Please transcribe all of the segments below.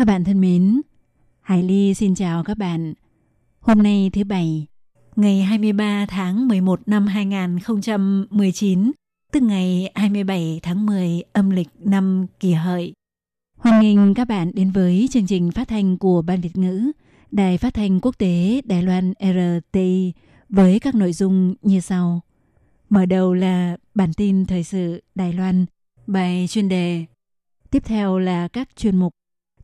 Các bạn thân mến, Hải Ly xin chào các bạn. Hôm nay thứ Bảy, ngày 23 tháng 11 năm 2019, tức ngày 27 tháng 10 âm lịch năm kỷ hợi. Hoan nghênh các bạn đến với chương trình phát thanh của Ban Việt ngữ, Đài phát thanh quốc tế Đài Loan RTI với các nội dung như sau. Mở đầu là bản tin thời sự Đài Loan, bài chuyên đề. Tiếp theo là các chuyên mục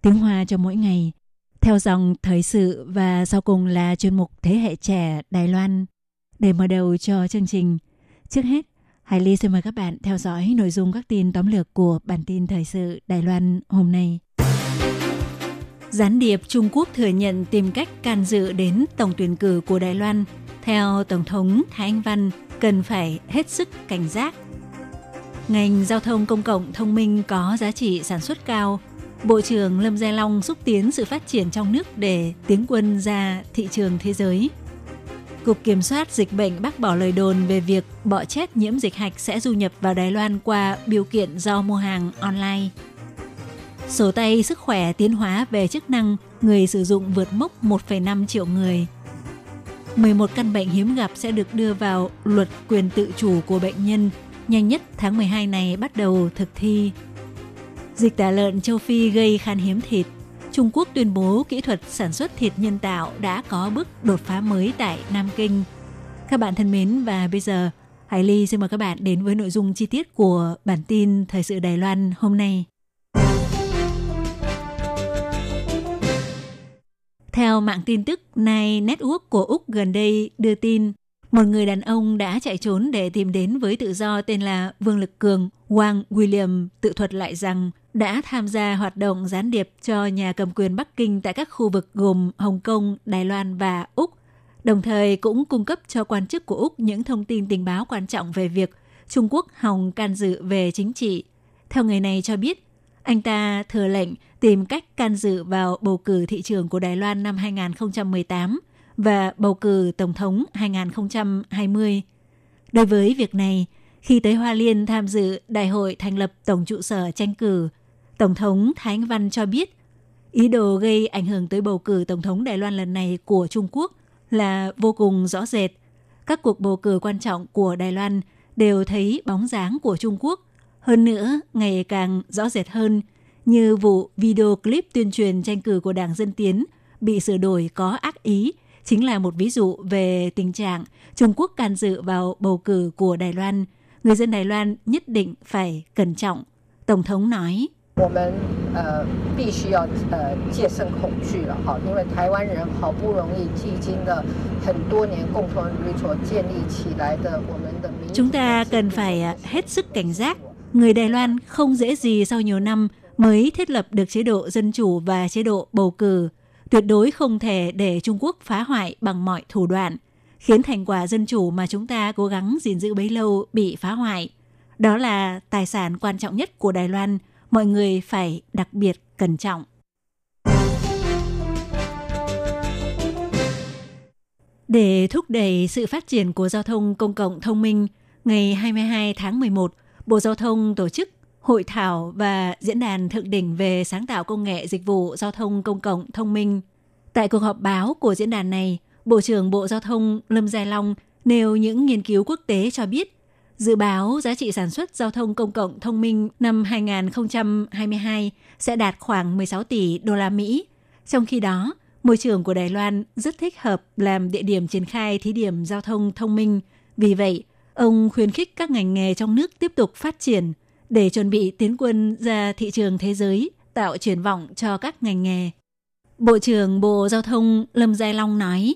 tiếng Hoa cho mỗi ngày, theo dòng thời sự và sau cùng là chuyên mục Thế hệ trẻ Đài Loan. Để mở đầu cho chương trình, trước hết, Hải Ly xin mời các bạn theo dõi nội dung các tin tóm lược của bản tin thời sự Đài Loan hôm nay. Gián điệp Trung Quốc thừa nhận tìm cách can dự đến tổng tuyển cử của Đài Loan. Theo Tổng thống Thái Anh Văn, cần phải hết sức cảnh giác. Ngành giao thông công cộng thông minh có giá trị sản xuất cao. Bộ trưởng Lâm Gia Long xúc tiến sự phát triển trong nước để tiến quân ra thị trường thế giới. Cục Kiểm soát Dịch bệnh bác bỏ lời đồn về việc bọ chết nhiễm dịch hạch sẽ du nhập vào Đài Loan qua biểu kiện do mua hàng online. Sổ tay sức khỏe tiến hóa về chức năng người sử dụng vượt mốc 1,5 triệu người. 11 căn bệnh hiếm gặp sẽ được đưa vào luật quyền tự chủ của bệnh nhân. Nhanh nhất tháng 12 này bắt đầu thực thi. Dịch tả lợn châu Phi gây khan hiếm thịt. Trung Quốc tuyên bố kỹ thuật sản xuất thịt nhân tạo đã có bước đột phá mới tại Nam Kinh. Các bạn thân mến và bây giờ Hải Ly xin mời các bạn đến với nội dung chi tiết của bản tin Thời sự Đài Loan hôm nay. Theo mạng tin tức Nine Network của Úc gần đây đưa tin, một người đàn ông đã chạy trốn để tìm đến với tự do tên là Vương Lực Cường, Wang William tự thuật lại rằng đã tham gia hoạt động gián điệp cho nhà cầm quyền Bắc Kinh tại các khu vực gồm Hồng Kông, Đài Loan và Úc, đồng thời cũng cung cấp cho quan chức của Úc những thông tin tình báo quan trọng về việc Trung Quốc hòng can dự về chính trị. Theo người này cho biết, anh ta thừa lệnh tìm cách can dự vào bầu cử thị trường của Đài Loan năm 2018 và bầu cử tổng thống 2020. Đối với việc này, khi tới Hoa Liên tham dự đại hội thành lập tổng trụ sở tranh cử, Tổng thống Thái Anh Văn cho biết ý đồ gây ảnh hưởng tới bầu cử tổng thống Đài Loan lần này của Trung Quốc là vô cùng rõ rệt. Các cuộc bầu cử quan trọng của Đài Loan đều thấy bóng dáng của Trung Quốc. Hơn nữa, ngày càng rõ rệt hơn như vụ video clip tuyên truyền tranh cử của Đảng Dân Tiến bị sửa đổi có ác ý chính là một ví dụ về tình trạng Trung Quốc can dự vào bầu cử của Đài Loan. Người dân Đài Loan nhất định phải cẩn trọng. Tổng thống nói. 我们呃必须要呃戒慎恐惧了哈，因为台湾人好不容易历经了很多年共同所建立起来的我们的民 Chúng ta cần phải hết sức cảnh giác. Người Đài Loan không dễ gì sau nhiều năm mới thiết lập được chế độ dân chủ và chế độ bầu cử. Tuyệt đối không thể để Trung Quốc phá hoại bằng mọi thủ đoạn, khiến thành quả dân chủ mà chúng ta cố gắng gìn giữ bấy lâu bị phá hoại. Đó là tài sản quan trọng nhất của Đài Loan, mọi người phải đặc biệt cẩn trọng. Để thúc đẩy sự phát triển của giao thông công cộng thông minh, ngày 22 tháng 11, Bộ Giao thông tổ chức hội thảo và diễn đàn thượng đỉnh về sáng tạo công nghệ dịch vụ giao thông công cộng thông minh. Tại cuộc họp báo của diễn đàn này, Bộ trưởng Bộ Giao thông Lâm Gia Long nêu những nghiên cứu quốc tế cho biết dự báo giá trị sản xuất giao thông công cộng thông minh năm 2022 sẽ đạt khoảng 16 tỷ đô la Mỹ. Trong khi đó, môi trường của Đài Loan rất thích hợp làm địa điểm triển khai thí điểm giao thông thông minh. Vì vậy, ông khuyến khích các ngành nghề trong nước tiếp tục phát triển để chuẩn bị tiến quân ra thị trường thế giới, tạo triển vọng cho các ngành nghề. Bộ trưởng Bộ Giao thông Lâm Gia Long nói.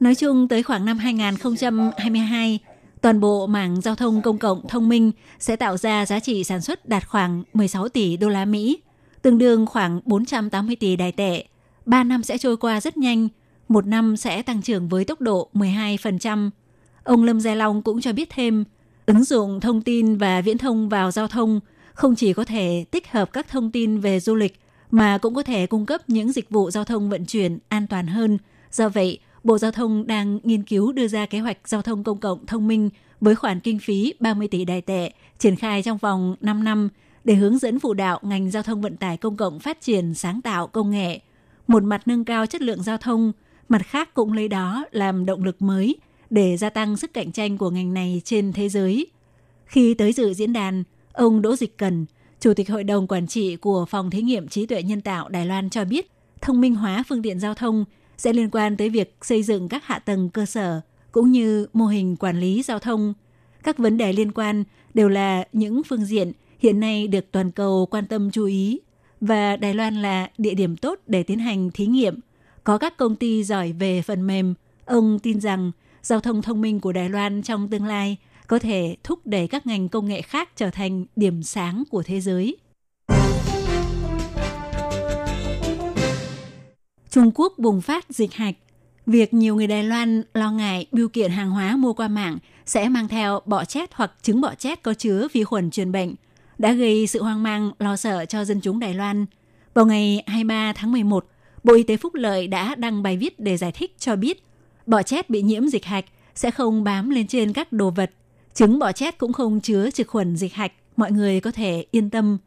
Nói chung tới khoảng năm 2022, toàn bộ mảng giao thông công cộng thông minh sẽ tạo ra giá trị sản xuất đạt khoảng 16 tỷ đô la Mỹ, tương đương khoảng 480 tỷ đài tệ, 3 năm sẽ trôi qua rất nhanh, một năm sẽ tăng trưởng với tốc độ 12%. Ông Lâm Gia Long cũng cho biết thêm, ứng dụng thông tin và viễn thông vào giao thông không chỉ có thể tích hợp các thông tin về du lịch mà cũng có thể cung cấp những dịch vụ giao thông vận chuyển an toàn hơn. Do vậy, Bộ Giao thông đang nghiên cứu đưa ra kế hoạch giao thông công cộng thông minh với khoản kinh phí 30 tỷ đài tệ triển khai trong vòng 5 năm để hướng dẫn phụ đạo ngành giao thông vận tải công cộng phát triển sáng tạo công nghệ. Một mặt nâng cao chất lượng giao thông, mặt khác cũng lấy đó làm động lực mới để gia tăng sức cạnh tranh của ngành này trên thế giới. Khi tới dự diễn đàn, ông Đỗ Dịch Cần, Chủ tịch Hội đồng Quản trị của Phòng Thí nghiệm Trí tuệ Nhân tạo Đài Loan cho biết, thông minh hóa phương tiện giao thông sẽ liên quan tới việc xây dựng các hạ tầng cơ sở cũng như mô hình quản lý giao thông. Các vấn đề liên quan đều là những phương diện hiện nay được toàn cầu quan tâm chú ý và Đài Loan là địa điểm tốt để tiến hành thí nghiệm. Có các công ty giỏi về phần mềm. Ông tin rằng giao thông thông minh của Đài Loan trong tương lai có thể thúc đẩy các ngành công nghệ khác trở thành điểm sáng của thế giới. Trung Quốc bùng phát dịch hạch. Việc nhiều người Đài Loan lo ngại biểu kiện hàng hóa mua qua mạng sẽ mang theo bọ chét hoặc trứng bọ chét có chứa vi khuẩn truyền bệnh đã gây sự hoang mang, lo sợ cho dân chúng Đài Loan. Vào ngày 23 tháng 11, Bộ Y tế Phúc Lợi đã đăng bài viết để giải thích cho biết bọ chét bị nhiễm dịch hạch sẽ không bám lên trên các đồ vật. Trứng bọ chét cũng không chứa trực khuẩn dịch hạch, mọi người có thể yên tâm.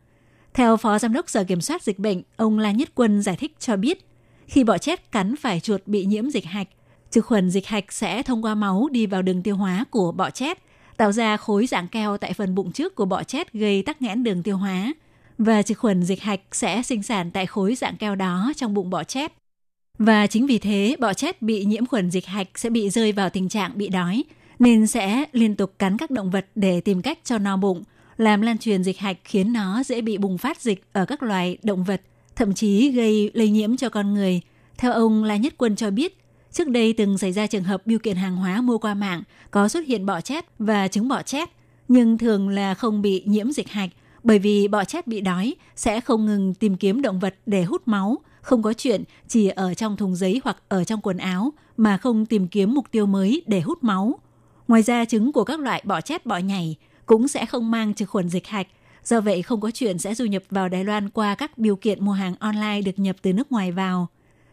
Theo Phó Giám đốc Sở Kiểm soát Dịch bệnh, ông La Nhất Quân giải thích cho biết, khi bọ chét cắn phải chuột bị nhiễm dịch hạch, trực khuẩn dịch hạch sẽ thông qua máu đi vào đường tiêu hóa của bọ chét, tạo ra khối dạng keo tại phần bụng trước của bọ chét gây tắc nghẽn đường tiêu hóa. Và trực khuẩn dịch hạch sẽ sinh sản tại khối dạng keo đó trong bụng bọ chét. Và chính vì thế, bọ chét bị nhiễm khuẩn dịch hạch sẽ bị rơi vào tình trạng bị đói, nên sẽ liên tục cắn các động vật để tìm cách cho no bụng, làm lan truyền dịch hạch khiến nó dễ bị bùng phát dịch ở các loài động vật – thậm chí gây lây nhiễm cho con người. Theo ông La Nhất Quân cho biết, trước đây từng xảy ra trường hợp biêu kiện hàng hóa mua qua mạng có xuất hiện bọ chét và trứng bọ chét, nhưng thường là không bị nhiễm dịch hạch bởi vì bọ chét bị đói sẽ không ngừng tìm kiếm động vật để hút máu, không có chuyện chỉ ở trong thùng giấy hoặc ở trong quần áo mà không tìm kiếm mục tiêu mới để hút máu. Ngoài ra trứng của các loại bọ chét bọ nhảy cũng sẽ không mang trực khuẩn dịch hạch Do vậy không có chuyện sẽ du nhập vào Đài Loan qua các biểu kiện mua hàng online được nhập từ nước ngoài vào.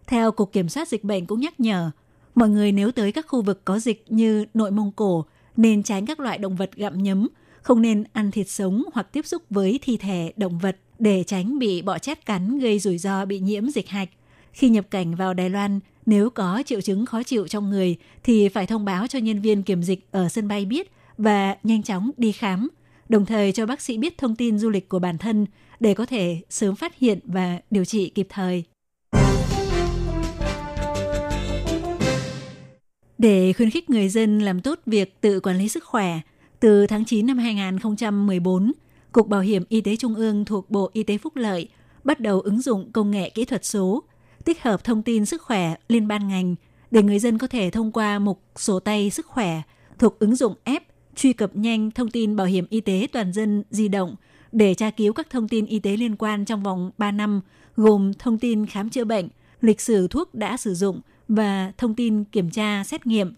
Theo Cục Kiểm soát Dịch bệnh cũng nhắc nhở, mọi người nếu tới các khu vực có dịch như nội Mông Cổ nên tránh các loại động vật gặm nhấm, không nên ăn thịt sống hoặc tiếp xúc với thi thể động vật để tránh bị bọ chét cắn gây rủi ro bị nhiễm dịch hạch. Khi nhập cảnh vào Đài Loan, nếu có triệu chứng khó chịu trong người thì phải thông báo cho nhân viên kiểm dịch ở sân bay biết và nhanh chóng đi khám – đồng thời cho bác sĩ biết thông tin du lịch của bản thân để có thể sớm phát hiện và điều trị kịp thời. Để khuyến khích người dân làm tốt việc tự quản lý sức khỏe, từ tháng 9 năm 2014, Cục Bảo hiểm Y tế Trung ương thuộc Bộ Y tế Phúc Lợi bắt đầu ứng dụng công nghệ kỹ thuật số, tích hợp thông tin sức khỏe liên ban ngành để người dân có thể thông qua mục sổ tay sức khỏe thuộc ứng dụng app truy cập nhanh thông tin bảo hiểm y tế toàn dân di động để tra cứu các thông tin y tế liên quan trong vòng 3 năm, gồm thông tin khám chữa bệnh, lịch sử thuốc đã sử dụng và thông tin kiểm tra xét nghiệm.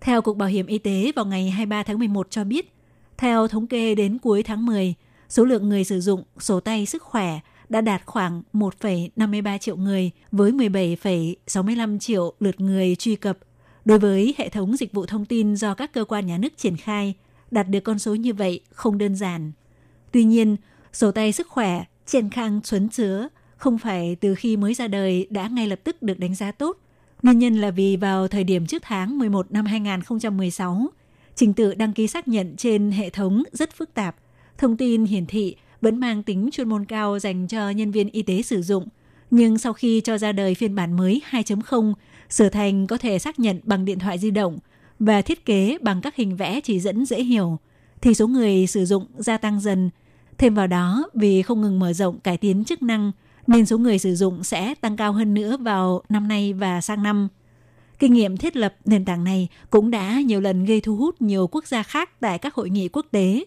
Theo Cục Bảo hiểm Y tế vào ngày 23 tháng 11 cho biết, theo thống kê đến cuối tháng 10, số lượng người sử dụng sổ tay sức khỏe đã đạt khoảng 1,53 triệu người với 17,65 triệu lượt người truy cập Đối với hệ thống dịch vụ thông tin do các cơ quan nhà nước triển khai, đạt được con số như vậy không đơn giản. Tuy nhiên, sổ tay sức khỏe, triển khang xuấn chứa không phải từ khi mới ra đời đã ngay lập tức được đánh giá tốt. Nguyên nhân là vì vào thời điểm trước tháng 11 năm 2016, trình tự đăng ký xác nhận trên hệ thống rất phức tạp. Thông tin hiển thị vẫn mang tính chuyên môn cao dành cho nhân viên y tế sử dụng. Nhưng sau khi cho ra đời phiên bản mới 2.0 sửa thành có thể xác nhận bằng điện thoại di động và thiết kế bằng các hình vẽ chỉ dẫn dễ hiểu, thì số người sử dụng gia tăng dần. Thêm vào đó, vì không ngừng mở rộng cải tiến chức năng, nên số người sử dụng sẽ tăng cao hơn nữa vào năm nay và sang năm. Kinh nghiệm thiết lập nền tảng này cũng đã nhiều lần gây thu hút nhiều quốc gia khác tại các hội nghị quốc tế.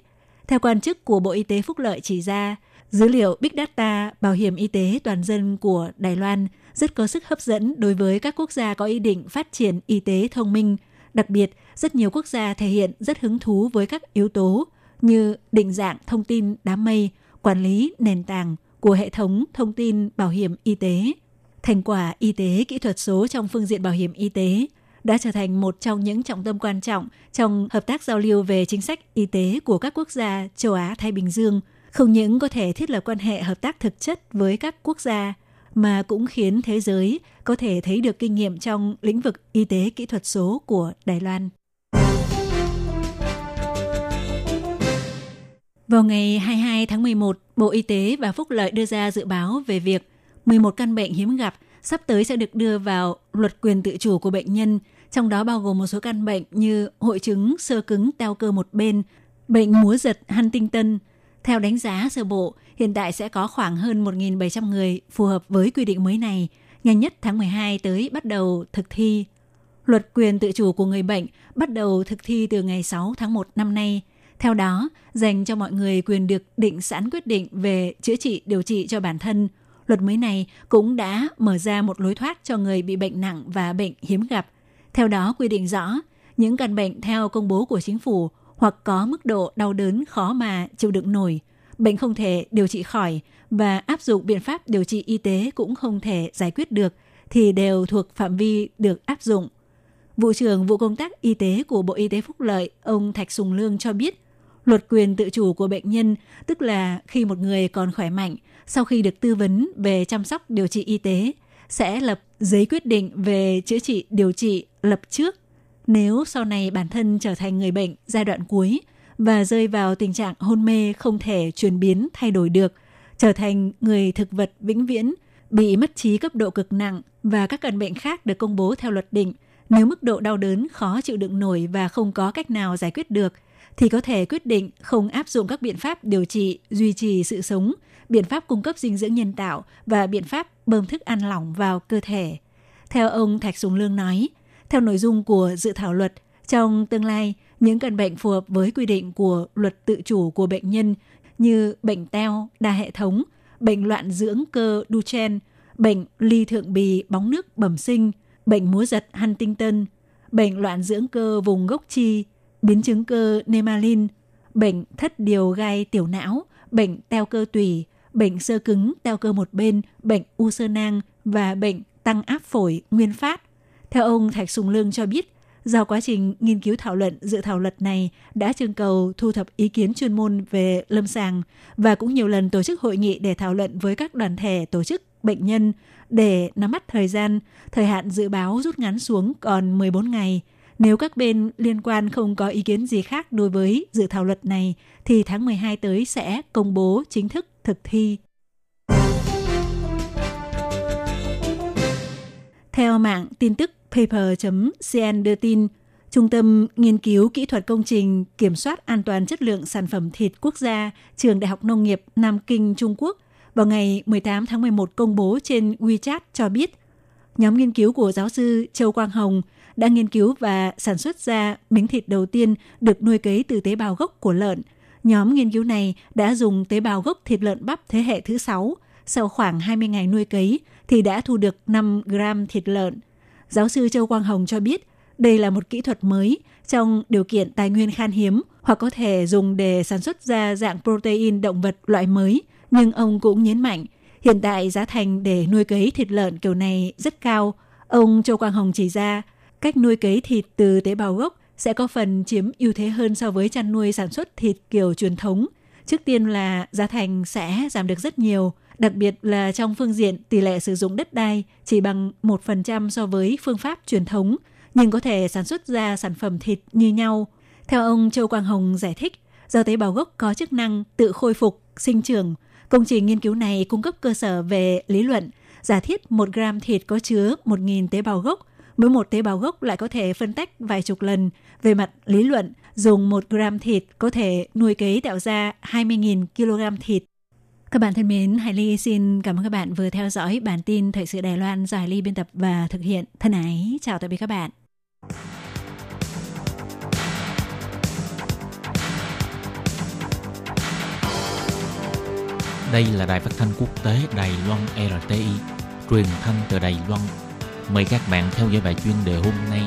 Theo quan chức của Bộ Y tế Phúc Lợi chỉ ra, dữ liệu Big Data bảo hiểm y tế toàn dân của Đài Loan rất có sức hấp dẫn đối với các quốc gia có ý định phát triển y tế thông minh. Đặc biệt, rất nhiều quốc gia thể hiện rất hứng thú với các yếu tố như định dạng thông tin đám mây, quản lý nền tảng của hệ thống thông tin bảo hiểm y tế. Thành quả y tế kỹ thuật số trong phương diện bảo hiểm y tế đã trở thành một trong những trọng tâm quan trọng trong hợp tác giao lưu về chính sách y tế của các quốc gia châu Á Thái Bình Dương, không những có thể thiết lập quan hệ hợp tác thực chất với các quốc gia mà cũng khiến thế giới có thể thấy được kinh nghiệm trong lĩnh vực y tế kỹ thuật số của Đài Loan. Vào ngày 22 tháng 11, Bộ Y tế và Phúc Lợi đưa ra dự báo về việc 11 căn bệnh hiếm gặp sắp tới sẽ được đưa vào luật quyền tự chủ của bệnh nhân, trong đó bao gồm một số căn bệnh như hội chứng sơ cứng teo cơ một bên, bệnh múa giật Huntington. Theo đánh giá sơ bộ, hiện tại sẽ có khoảng hơn 1.700 người phù hợp với quy định mới này, nhanh nhất tháng 12 tới bắt đầu thực thi. Luật quyền tự chủ của người bệnh bắt đầu thực thi từ ngày 6 tháng 1 năm nay. Theo đó, dành cho mọi người quyền được định sẵn quyết định về chữa trị điều trị cho bản thân. Luật mới này cũng đã mở ra một lối thoát cho người bị bệnh nặng và bệnh hiếm gặp. Theo đó quy định rõ, những căn bệnh theo công bố của chính phủ hoặc có mức độ đau đớn khó mà chịu đựng nổi – bệnh không thể điều trị khỏi và áp dụng biện pháp điều trị y tế cũng không thể giải quyết được thì đều thuộc phạm vi được áp dụng. Vụ trưởng vụ công tác y tế của Bộ Y tế Phúc Lợi, ông Thạch Sùng Lương cho biết, luật quyền tự chủ của bệnh nhân, tức là khi một người còn khỏe mạnh, sau khi được tư vấn về chăm sóc điều trị y tế, sẽ lập giấy quyết định về chữa trị điều trị lập trước. Nếu sau này bản thân trở thành người bệnh giai đoạn cuối – và rơi vào tình trạng hôn mê không thể chuyển biến thay đổi được, trở thành người thực vật vĩnh viễn, bị mất trí cấp độ cực nặng và các căn bệnh khác được công bố theo luật định. Nếu mức độ đau đớn khó chịu đựng nổi và không có cách nào giải quyết được, thì có thể quyết định không áp dụng các biện pháp điều trị, duy trì sự sống, biện pháp cung cấp dinh dưỡng nhân tạo và biện pháp bơm thức ăn lỏng vào cơ thể. Theo ông Thạch Sùng Lương nói, theo nội dung của dự thảo luật, trong tương lai, những căn bệnh phù hợp với quy định của luật tự chủ của bệnh nhân như bệnh teo, đa hệ thống, bệnh loạn dưỡng cơ Duchenne, bệnh ly thượng bì bóng nước bẩm sinh, bệnh múa giật Huntington, bệnh loạn dưỡng cơ vùng gốc chi, biến chứng cơ Nemalin, bệnh thất điều gai tiểu não, bệnh teo cơ tủy, bệnh sơ cứng teo cơ một bên, bệnh u sơ nang và bệnh tăng áp phổi nguyên phát. Theo ông Thạch Sùng Lương cho biết, Do quá trình nghiên cứu thảo luận dự thảo luật này đã trưng cầu thu thập ý kiến chuyên môn về lâm sàng và cũng nhiều lần tổ chức hội nghị để thảo luận với các đoàn thể tổ chức bệnh nhân để nắm bắt thời gian, thời hạn dự báo rút ngắn xuống còn 14 ngày. Nếu các bên liên quan không có ý kiến gì khác đối với dự thảo luật này, thì tháng 12 tới sẽ công bố chính thức thực thi. Theo mạng tin tức Paper.cn đưa tin, Trung tâm Nghiên cứu Kỹ thuật Công trình Kiểm soát An toàn Chất lượng Sản phẩm Thịt Quốc gia, Trường Đại học Nông nghiệp Nam Kinh, Trung Quốc vào ngày 18 tháng 11 công bố trên WeChat cho biết, nhóm nghiên cứu của giáo sư Châu Quang Hồng đã nghiên cứu và sản xuất ra miếng thịt đầu tiên được nuôi cấy từ tế bào gốc của lợn. Nhóm nghiên cứu này đã dùng tế bào gốc thịt lợn bắp thế hệ thứ 6. Sau khoảng 20 ngày nuôi cấy thì đã thu được 5 gram thịt lợn – Giáo sư Châu Quang Hồng cho biết đây là một kỹ thuật mới trong điều kiện tài nguyên khan hiếm hoặc có thể dùng để sản xuất ra dạng protein động vật loại mới. Nhưng ông cũng nhấn mạnh, hiện tại giá thành để nuôi cấy thịt lợn kiểu này rất cao. Ông Châu Quang Hồng chỉ ra, cách nuôi cấy thịt từ tế bào gốc sẽ có phần chiếm ưu thế hơn so với chăn nuôi sản xuất thịt kiểu truyền thống. Trước tiên là giá thành sẽ giảm được rất nhiều – đặc biệt là trong phương diện tỷ lệ sử dụng đất đai chỉ bằng 1% so với phương pháp truyền thống, nhưng có thể sản xuất ra sản phẩm thịt như nhau. Theo ông Châu Quang Hồng giải thích, do tế bào gốc có chức năng tự khôi phục, sinh trưởng, công trình nghiên cứu này cung cấp cơ sở về lý luận, giả thiết 1 gram thịt có chứa 1.000 tế bào gốc, mỗi một tế bào gốc lại có thể phân tách vài chục lần. Về mặt lý luận, dùng 1 gram thịt có thể nuôi cấy tạo ra 20.000 kg thịt Các bạn thân mến, Hải Ly xin cảm ơn các bạn vừa theo dõi bản tin Thời sự Đài Loan do Hải Ly biên tập và thực hiện. Thân ái, chào tạm biệt các bạn. Đây là đài phát thanh quốc tế Đài Loan RTI, truyền thanh từ Đài Loan. Mời các bạn theo dõi bài chuyên đề hôm nay.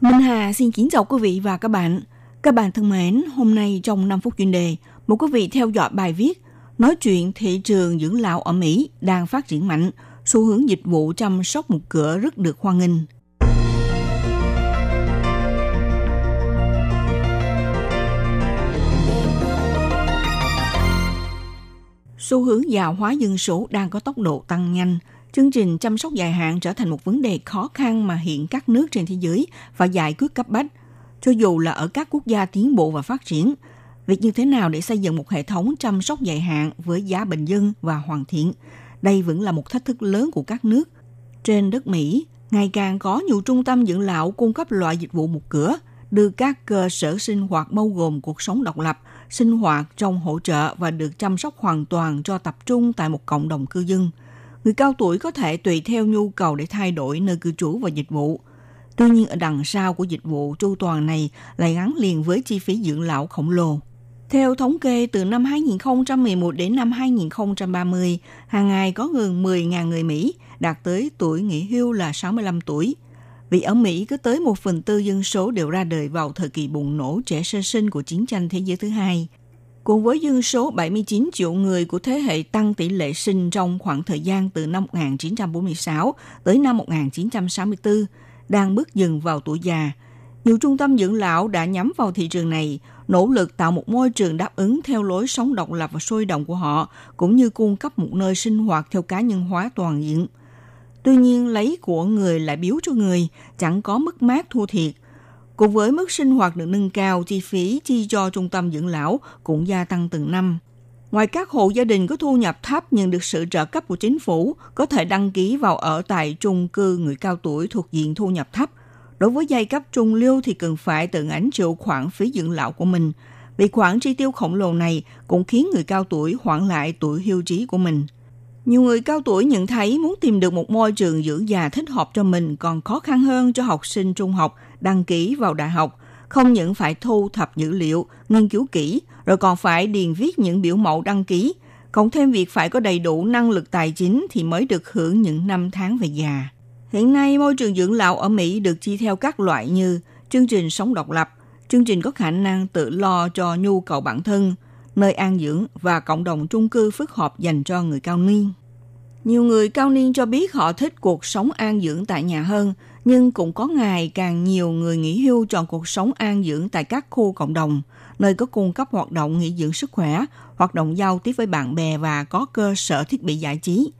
Minh Hà xin kính chào quý vị và các bạn. Các bạn thân mến, hôm nay trong 5 phút chuyên đề, một quý vị theo dõi bài viết nói chuyện thị trường dưỡng lão ở Mỹ đang phát triển mạnh, xu hướng dịch vụ chăm sóc một cửa rất được hoan nghênh. Xu hướng già hóa dân số đang có tốc độ tăng nhanh. Chương trình chăm sóc dài hạn trở thành một vấn đề khó khăn mà hiện các nước trên thế giới phải giải quyết cấp bách. Cho dù là ở các quốc gia tiến bộ và phát triển, việc như thế nào để xây dựng một hệ thống chăm sóc dài hạn với giá bình dân và hoàn thiện, đây vẫn là một thách thức lớn của các nước. Trên đất Mỹ, ngày càng có nhiều trung tâm dưỡng lão cung cấp loại dịch vụ một cửa, đưa các cơ sở sinh hoạt bao gồm cuộc sống độc lập, sinh hoạt trong hỗ trợ và được chăm sóc hoàn toàn cho tập trung tại một cộng đồng cư dân. Người cao tuổi có thể tùy theo nhu cầu để thay đổi nơi cư trú và dịch vụ. Tuy nhiên ở đằng sau của dịch vụ chu toàn này lại gắn liền với chi phí dưỡng lão khổng lồ. Theo thống kê, từ năm 2011 đến năm 2030, hàng ngày có gần 10.000 người Mỹ đạt tới tuổi nghỉ hưu là 65 tuổi. Vì ở Mỹ có tới một phần tư dân số đều ra đời vào thời kỳ bùng nổ trẻ sơ sinh của chiến tranh thế giới thứ hai. Cùng với dân số 79 triệu người của thế hệ tăng tỷ lệ sinh trong khoảng thời gian từ năm 1946 tới năm 1964, đang bước dần vào tuổi già. Nhiều trung tâm dưỡng lão đã nhắm vào thị trường này, nỗ lực tạo một môi trường đáp ứng theo lối sống độc lập và sôi động của họ, cũng như cung cấp một nơi sinh hoạt theo cá nhân hóa toàn diện. Tuy nhiên, lấy của người lại biếu cho người, chẳng có mức mát thua thiệt. Cùng với mức sinh hoạt được nâng cao, chi phí chi cho trung tâm dưỡng lão cũng gia tăng từng năm. Ngoài các hộ gia đình có thu nhập thấp nhận được sự trợ cấp của chính phủ, có thể đăng ký vào ở tại trung cư người cao tuổi thuộc diện thu nhập thấp. Đối với giai cấp trung lưu thì cần phải tự gánh chịu khoản phí dưỡng lão của mình. Vì khoản chi tiêu khổng lồ này cũng khiến người cao tuổi hoãn lại tuổi hưu trí của mình. Nhiều người cao tuổi nhận thấy muốn tìm được một môi trường dưỡng già thích hợp cho mình còn khó khăn hơn cho học sinh trung học đăng ký vào đại học. Không những phải thu thập dữ liệu, nghiên cứu kỹ, rồi còn phải điền viết những biểu mẫu đăng ký. Cộng thêm việc phải có đầy đủ năng lực tài chính thì mới được hưởng những năm tháng về già. Hiện nay, môi trường dưỡng lão ở Mỹ được chia theo các loại như chương trình sống độc lập, chương trình có khả năng tự lo cho nhu cầu bản thân, nơi an dưỡng và cộng đồng chung cư phức hợp dành cho người cao niên. Nhiều người cao niên cho biết họ thích cuộc sống an dưỡng tại nhà hơn, nhưng cũng có ngày càng nhiều người nghỉ hưu chọn cuộc sống an dưỡng tại các khu cộng đồng, nơi có cung cấp hoạt động nghỉ dưỡng sức khỏe, hoạt động giao tiếp với bạn bè và có cơ sở thiết bị giải trí.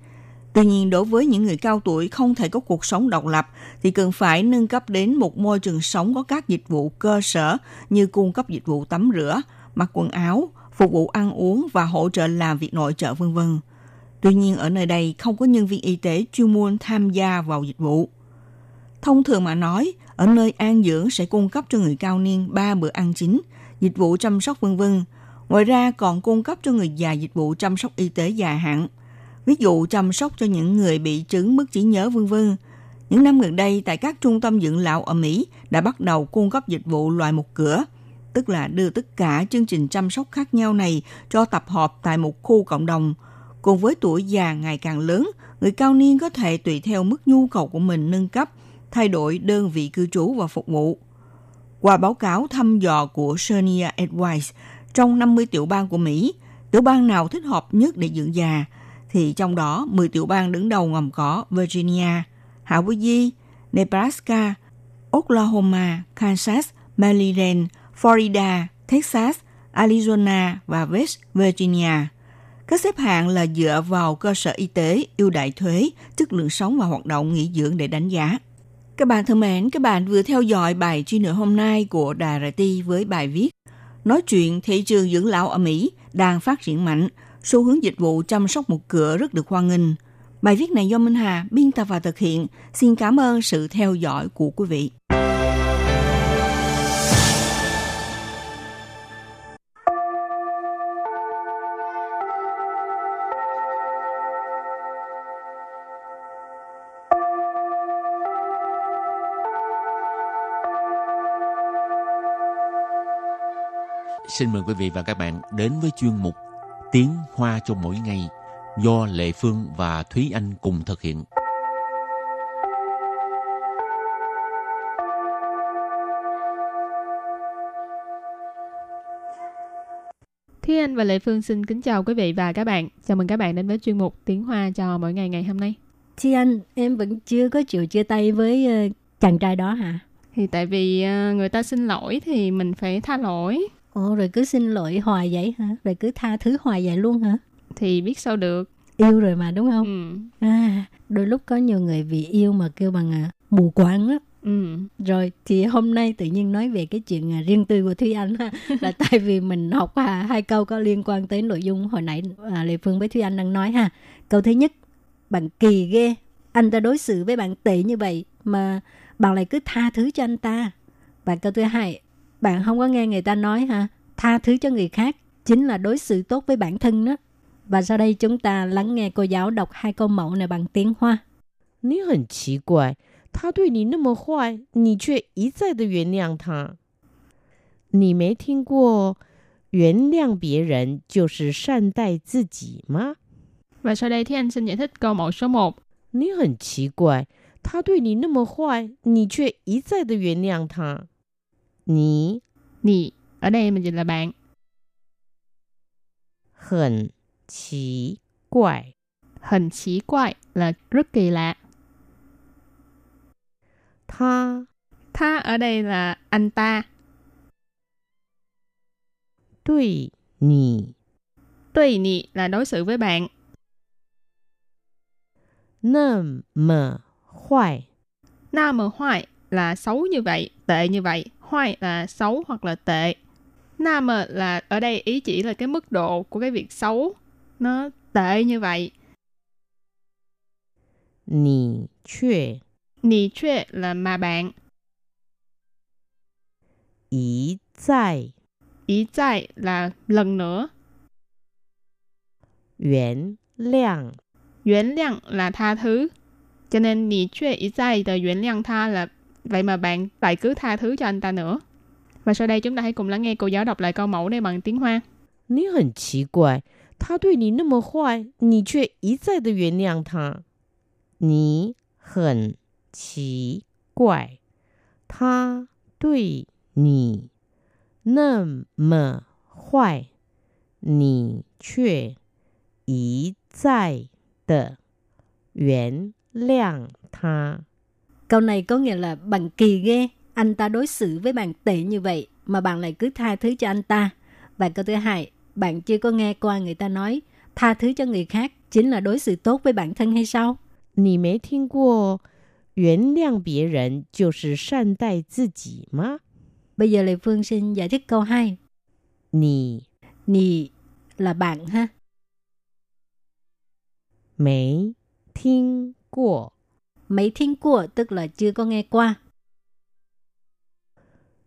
Tuy nhiên, đối với những người cao tuổi không thể có cuộc sống độc lập thì cần phải nâng cấp đến một môi trường sống có các dịch vụ cơ sở như cung cấp dịch vụ tắm rửa, mặc quần áo, phục vụ ăn uống và hỗ trợ làm việc nội trợ vân vân. Tuy nhiên ở nơi đây không có nhân viên y tế chuyên môn tham gia vào dịch vụ. Thông thường mà nói, ở nơi an dưỡng sẽ cung cấp cho người cao niên 3 bữa ăn chính, dịch vụ chăm sóc vân vân. Ngoài ra còn cung cấp cho người già dịch vụ chăm sóc y tế dài hạn. Ví dụ chăm sóc cho những người bị chứng mất trí nhớ vân vân. Những năm gần đây tại các trung tâm dưỡng lão ở Mỹ đã bắt đầu cung cấp dịch vụ loại một cửa, tức là đưa tất cả chương trình chăm sóc khác nhau này cho tập hợp tại một khu cộng đồng. Cùng với tuổi già ngày càng lớn, người cao niên có thể tùy theo mức nhu cầu của mình nâng cấp thay đổi đơn vị cư trú và phục vụ. Qua báo cáo thăm dò của Sonia Advice, trong 50 tiểu bang của Mỹ, tiểu bang nào thích hợp nhất để dưỡng già, thì trong đó 10 tiểu bang đứng đầu gồm có Virginia, Hawaii, Nebraska, Oklahoma, Kansas, Maryland, Florida, Texas, Arizona và West Virginia. Các xếp hạng là dựa vào cơ sở y tế, ưu đại thuế, chất lượng sống và hoạt động nghỉ dưỡng để đánh giá. Các bạn thân mến, các bạn vừa theo dõi bài chuyên nửa hôm nay của Đà RT với bài viết Nói chuyện thị trường dưỡng lão ở Mỹ đang phát triển mạnh, xu hướng dịch vụ chăm sóc một cửa rất được hoan nghênh. Bài viết này do Minh Hà biên tập và thực hiện. Xin cảm ơn sự theo dõi của quý vị. Xin mời quý vị và các bạn đến với chuyên mục Tiếng Hoa cho mỗi ngày do Lệ Phương và Thúy Anh cùng thực hiện. Thúy Anh và Lệ Phương xin kính chào quý vị và các bạn. Chào mừng các bạn đến với chuyên mục Tiếng Hoa cho mỗi ngày ngày hôm nay. Chị Anh, em vẫn chưa có chịu chia tay với uh, chàng trai đó hả? Thì tại vì uh, người ta xin lỗi thì mình phải tha lỗi. Ồ, rồi cứ xin lỗi hoài vậy hả? Rồi cứ tha thứ hoài vậy luôn hả? Thì biết sao được. Yêu rồi mà đúng không? Ừ. À, đôi lúc có nhiều người vì yêu mà kêu bằng à, mù quáng á. Ừ. Rồi thì hôm nay tự nhiên nói về cái chuyện à, riêng tư của Thúy Anh ha, là tại vì mình học à, hai câu có liên quan tới nội dung hồi nãy à, Lê Phương với Thúy Anh đang nói ha. Câu thứ nhất, bạn kỳ ghê, anh ta đối xử với bạn tệ như vậy mà bạn lại cứ tha thứ cho anh ta. Và câu thứ hai, bạn không có nghe người ta nói ha, tha thứ cho người khác chính là đối xử tốt với bản thân đó. Và sau đây chúng ta lắng nghe cô giáo đọc hai câu mẫu này bằng tiếng Hoa. 你很奇怪，他对你那么坏，你却一再的原谅他。你没听过“原谅别人就是善待自己”吗？ Và sau đây thì anh xin giải thích câu mẫu số 1. 你很奇怪，他对你那么坏，你却一再的原谅他。 Nì. Nì. Ở đây mình dịch là bạn. Hẳn chí quại. Hẳn chí quại là rất kỳ lạ. Tha. Tha ở đây là anh ta. Tùy nì. Tùy nì là đối xử với bạn. Nâm mờ hoài. Nam mờ hoài là xấu như vậy, tệ như vậy hoài là xấu hoặc là tệ. Nam là ở đây ý chỉ là cái mức độ của cái việc xấu nó tệ như vậy. Nǐ chuệ nǐ chuệ là mà bạn. Ý zài, Ý zài là lần nữa. Yuán liàng, Yuán liàng là tha thứ. Cho nên nǐ chuệ ý zài tờ yuán lượng tha là vậy mà bạn lại cứ tha thứ cho anh ta nữa. Và sau đây chúng ta hãy cùng lắng nghe cô giáo đọc lại câu mẫu này bằng tiếng Hoa. 你很奇怪，他对你那么坏，你却一再的原谅他。你很奇怪，他对你那么坏，你却一再的原谅他。 Câu này có nghĩa là bạn kỳ ghê, anh ta đối xử với bạn tệ như vậy mà bạn lại cứ tha thứ cho anh ta. Và câu thứ hai, bạn chưa có nghe qua người ta nói tha thứ cho người khác chính là đối xử tốt với bản thân hay sao? 你没听过“原谅别人就是善待自己”吗？ Bây giờ Lê Phương xin giải thích câu 2. 你 Nì là bạn ha. 没听过 mấy thính của tức là chưa có nghe qua.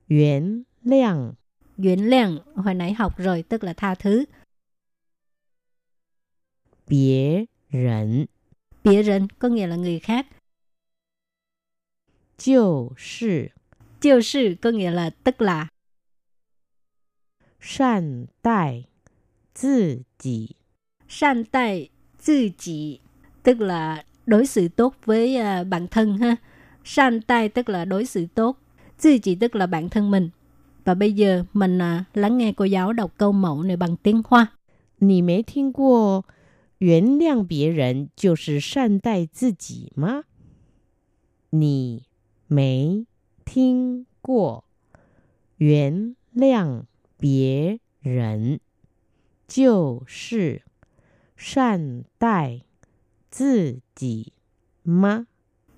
Yuen liang Yuen liang, hồi nãy học rồi tức là tha thứ. Bie rẩn Bie rẩn có nghĩa là người khác. Jiu shi Jiu shi có nghĩa là tức là. Sàn đại tự kỷ Sàn đại tự kỷ tức là đối xử tốt với à, bản thân ha. San tay tức là đối xử tốt, tự chỉ tức là bản thân mình. Và bây giờ mình à, lắng nghe cô giáo đọc câu mẫu này bằng tiếng Hoa. 你没听过“原谅别人就是善待自己”吗？你没听过“原谅别人就是善待 自己 ma.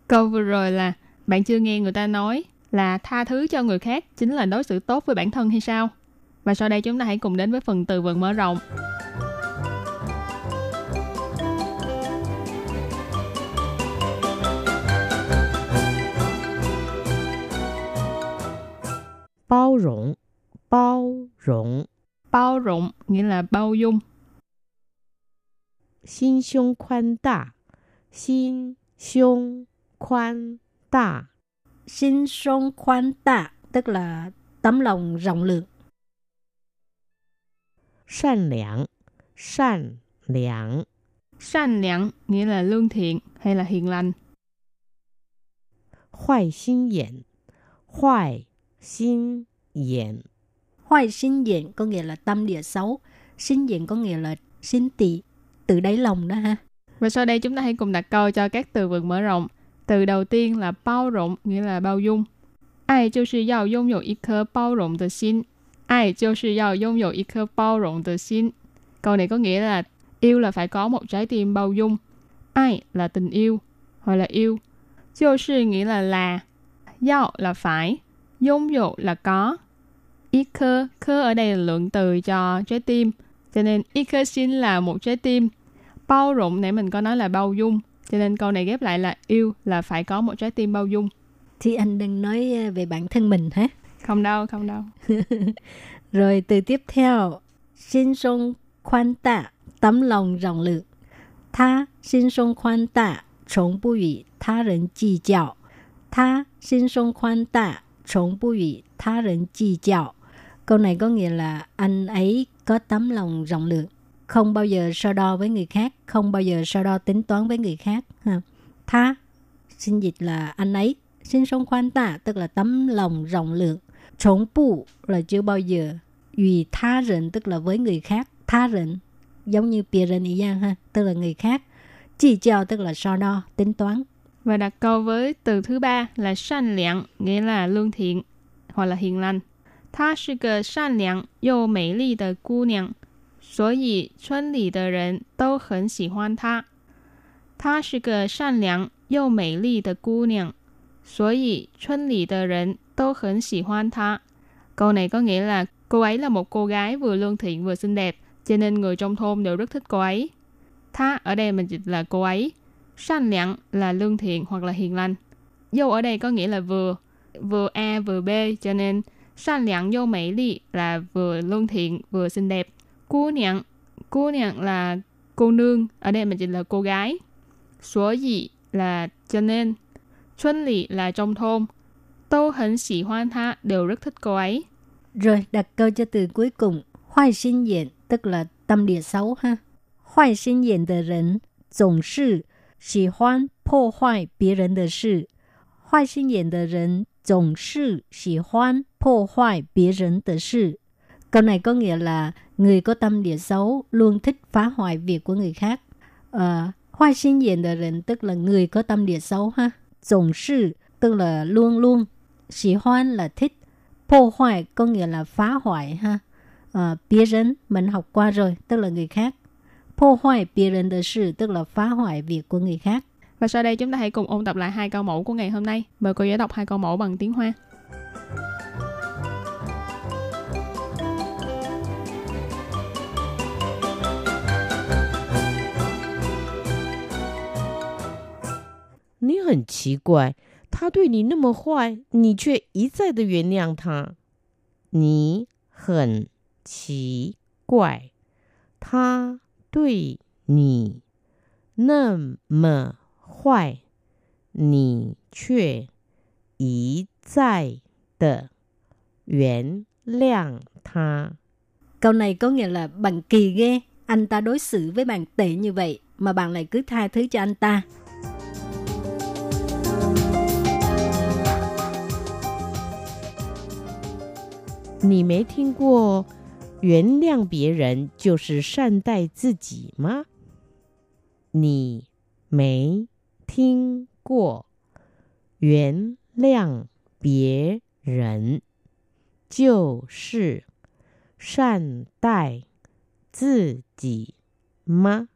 Câu vừa rồi là bạn chưa nghe người ta nói là tha thứ cho người khác chính là đối xử tốt với bản thân hay sao? Và sau đây chúng ta hãy cùng đến với phần từ vựng mở rộng. Bao rộng, bao rộng. Bao rộng nghĩa là bao dung, 心胸宽大，心胸宽大， Xin sông khoan tạ tức là tấm lòng rộng lượng. 善良，善良， 善良nghĩa là lương thiện hay là hiền lành. 坏心眼，坏心眼， Hoài sinh diện có nghĩa là tâm địa xấu. Sinh diện có nghĩa là xin tị, từ đáy lòng đó ha. Và sau đây chúng ta hãy cùng đặt câu cho các từ vựng mở rộng. Từ đầu tiên là bao rộng, nghĩa là bao dung. Ai yào yông yổ bao rộng tờ xin. Ai yào yông yổ bao rộng tờ xin. Câu này có nghĩa là yêu là phải có một trái tim bao dung. Ai là tình yêu, hoặc là yêu. Chiêu sư nghĩa là là. Yao là phải. dung yổ là có. Ít khơ, khơ ở đây là lượng từ cho trái tim cho nên ikashin là một trái tim bao rộng nãy mình có nói là bao dung. Cho nên câu này ghép lại là yêu là phải có một trái tim bao dung. Thì anh đừng nói à, về bản thân mình hả? Không đâu không đâu. Rồi từ tiếp theo xin sông khoan tạ tấm lòng rộng lượng. Ta xin sông khoan tạ chống bù ủy tha rần chi chào tha xin sông khoan tạ chống bù ủy tha rần chi chào câu này có nghĩa là anh ấy có tấm lòng rộng lượng, không bao giờ so đo với người khác, không bao giờ so đo tính toán với người khác. Ha. Tha xin dịch là anh ấy, xin sống khoan tạ tức là tấm lòng rộng lượng. Chống bù là chưa bao giờ. Vì tha rịnh tức là với người khác. Tha rịnh giống như bìa rịnh ý giang ha, tức là người khác. Chỉ chào tức là so đo, tính toán. Và đặt câu với từ thứ ba là 善良, nghĩa là lương thiện hoặc là hiền lành. 她是个善良又美丽的姑娘，所以村里的人都很喜欢她。她是个善良又美丽的姑娘，所以村里的人都很喜欢她。Câu này có nghĩa là cô ấy là một cô gái vừa lương thiện vừa xinh đẹp, cho nên người trong thôn đều rất thích cô ấy. Tha ở đây mình dịch là cô ấy.善良là lương thiện hoặc là hiền lành. Dâu ở đây có nghĩa là vừa, vừa A vừa B, cho nên 善良又美丽 là vừa lương thiện vừa xinh đẹp. Cô niệm, cô niệm là cô nương, ở đây mình dịch là cô gái. Số gì là cho nên. Xuân lì là trong thôn. Tô hẳn xỉ hoan tha đều rất thích cô ấy. Rồi đặt câu cho từ cuối cùng. Hoài sinh diện tức là tâm địa xấu ha. Hoài sinh diện de人总是喜欢破坏别人的事。坏心眼的人 总是喜欢破坏别人的事。Câu này có nghĩa là người có tâm địa xấu luôn thích phá hoại việc của người khác. Ờ, hoài sinh diện de人 tức là người có tâm địa xấu ha. Tổng sự tức là luôn luôn.喜欢là thích.破hoại có nghĩa là phá hoại ha. Ờ, biệt人mình học qua rồi, tức là người khác. 破坏别人的事 tức là phá hoại việc của người khác. Và sau đây chúng ta hãy cùng ôn tập lại hai câu mẫu của ngày hôm nay. Mời cô giáo đọc hai câu mẫu bằng tiếng Hoa. Nì hẳn kỳ quái, ta đối nì nà mò hoài, nì chuệ ý zài dè yuán liang ta. Nì hẳn kỳ quái, ta đối nì nà mò 坏，你却一再的原谅他。 Câu này có nghĩa là bạn kỳ ghê, anh ta đối xử với bạn tệ như vậy mà bạn lại cứ tha thứ cho anh ta. 你没听过原谅别人就是善待自己吗？你没 听过原谅别人就是善待自己吗？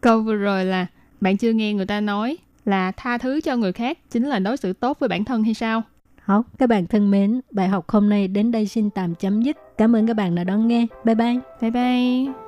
Câu vừa rồi là bạn chưa nghe người ta nói là tha thứ cho người khác chính là đối xử tốt với bản thân hay sao?好, các bạn thân mến, bài học hôm nay đến đây xin tạm chấm dứt. Cảm ơn các bạn đã đón nghe. Bye bye. Bye bye.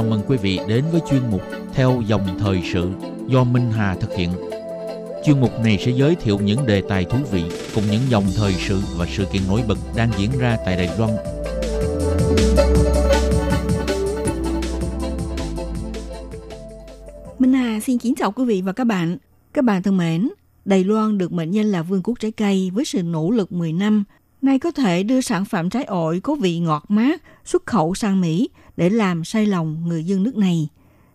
Chào mừng quý vị đến với chuyên mục Theo dòng thời sự do Minh Hà thực hiện. Chuyên mục này sẽ giới thiệu những đề tài thú vị cùng những dòng thời sự và sự kiện nổi bật đang diễn ra tại Đài Loan. Minh Hà xin kính chào quý vị và các bạn. Các bạn thân mến, Đài Loan được mệnh danh là vương quốc trái cây với sự nỗ lực 10 năm. Nay có thể đưa sản phẩm trái ổi có vị ngọt mát xuất khẩu sang Mỹ để làm say lòng người dân nước này.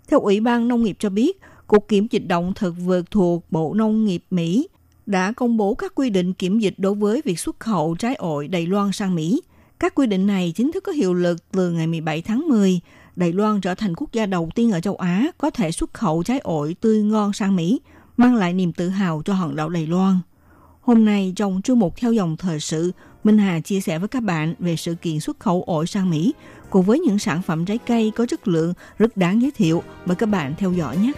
Theo Ủy ban Nông nghiệp cho biết, Cục Kiểm dịch động thực vật thuộc Bộ Nông nghiệp Mỹ đã công bố các quy định kiểm dịch đối với việc xuất khẩu trái ổi Đài Loan sang Mỹ. Các quy định này chính thức có hiệu lực từ ngày 17 tháng 10. Đài Loan trở thành quốc gia đầu tiên ở châu Á có thể xuất khẩu trái ổi tươi ngon sang Mỹ, mang lại niềm tự hào cho hòn đảo Đài Loan. Hôm nay trong chương mục theo dòng thời sự, Minh Hà chia sẻ với các bạn về sự kiện xuất khẩu ổi sang Mỹ cùng với những sản phẩm trái cây có chất lượng rất đáng giới thiệu. Mời các bạn theo dõi nhé.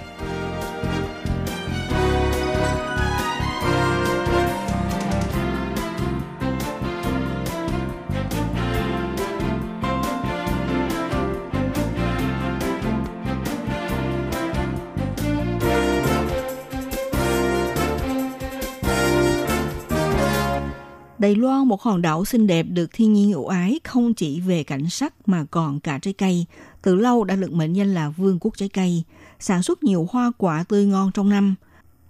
Đài Loan một hòn đảo xinh đẹp được thiên nhiên ưu ái không chỉ về cảnh sắc mà còn cả trái cây. Từ lâu đã được mệnh danh là vương quốc trái cây, sản xuất nhiều hoa quả tươi ngon trong năm.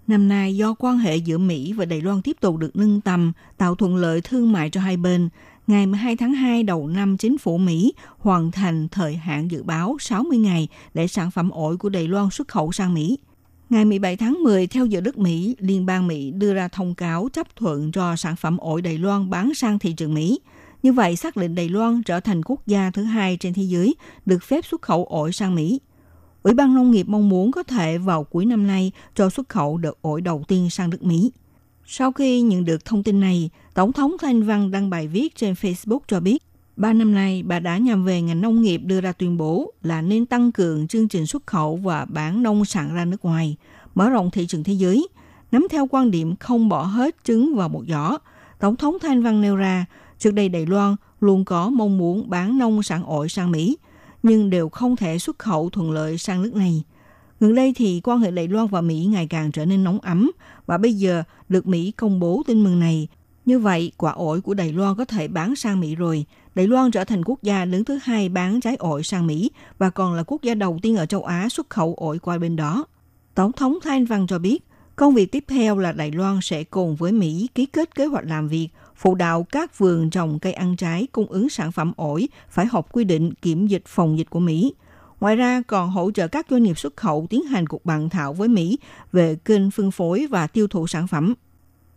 Năm nay do quan hệ giữa Mỹ và Đài Loan tiếp tục được nâng tầm, tạo thuận lợi thương mại cho hai bên, ngày 12 tháng 2 đầu năm chính phủ Mỹ hoàn thành thời hạn dự báo 60 ngày để sản phẩm ổi của Đài Loan xuất khẩu sang Mỹ. Ngày 17 tháng 10, theo giờ Đức Mỹ, Liên bang Mỹ đưa ra thông cáo chấp thuận cho sản phẩm ổi Đài Loan bán sang thị trường Mỹ. Như vậy, xác định Đài Loan trở thành quốc gia thứ hai trên thế giới được phép xuất khẩu ổi sang Mỹ. Ủy ban Nông nghiệp mong muốn có thể vào cuối năm nay cho xuất khẩu đợt ổi đầu tiên sang nước Mỹ. Sau khi nhận được thông tin này, Tổng thống Thanh Văn đăng bài viết trên Facebook cho biết, ba năm nay bà đã nhằm về ngành nông nghiệp đưa ra tuyên bố là nên tăng cường chương trình xuất khẩu và bán nông sản ra nước ngoài, mở rộng thị trường thế giới. Nắm theo quan điểm không bỏ hết trứng vào một giỏ, Tổng thống Thanh Văn nêu ra, trước đây Đài Loan luôn có mong muốn bán nông sản ổi sang Mỹ, nhưng đều không thể xuất khẩu thuận lợi sang nước này. Gần đây thì quan hệ Đài Loan và Mỹ ngày càng trở nên nóng ấm và bây giờ được Mỹ công bố tin mừng này. Như vậy, quả ổi của Đài Loan có thể bán sang Mỹ rồi. Đài Loan trở thành quốc gia đứng thứ hai bán trái ổi sang Mỹ và còn là quốc gia đầu tiên ở châu Á xuất khẩu ổi qua bên đó. Tổng thống Thanh Văn cho biết, công việc tiếp theo là Đài Loan sẽ cùng với Mỹ ký kết kế hoạch làm việc phụ đạo các vườn trồng cây ăn trái cung ứng sản phẩm ổi phải hợp quy định kiểm dịch phòng dịch của Mỹ. Ngoài ra còn hỗ trợ các doanh nghiệp xuất khẩu tiến hành cuộc bàn thảo với Mỹ về kênh phân phối và tiêu thụ sản phẩm.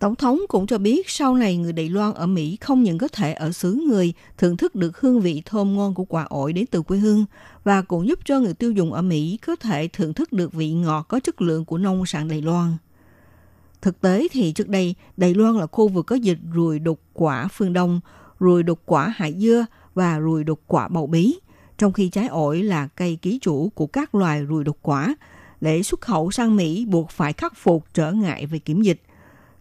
Tổng thống cũng cho biết sau này người Đài Loan ở Mỹ không những có thể ở xứ người thưởng thức được hương vị thơm ngon của quả ổi đến từ quê hương và cũng giúp cho người tiêu dùng ở Mỹ có thể thưởng thức được vị ngọt có chất lượng của nông sản Đài Loan. Thực tế thì trước đây Đài Loan là khu vực có dịch ruồi đục quả phương Đông, ruồi đục quả hải dưa và ruồi đục quả bầu bí, trong khi trái ổi là cây ký chủ của các loài ruồi đục quả. Để xuất khẩu sang Mỹ buộc phải khắc phục trở ngại về kiểm dịch.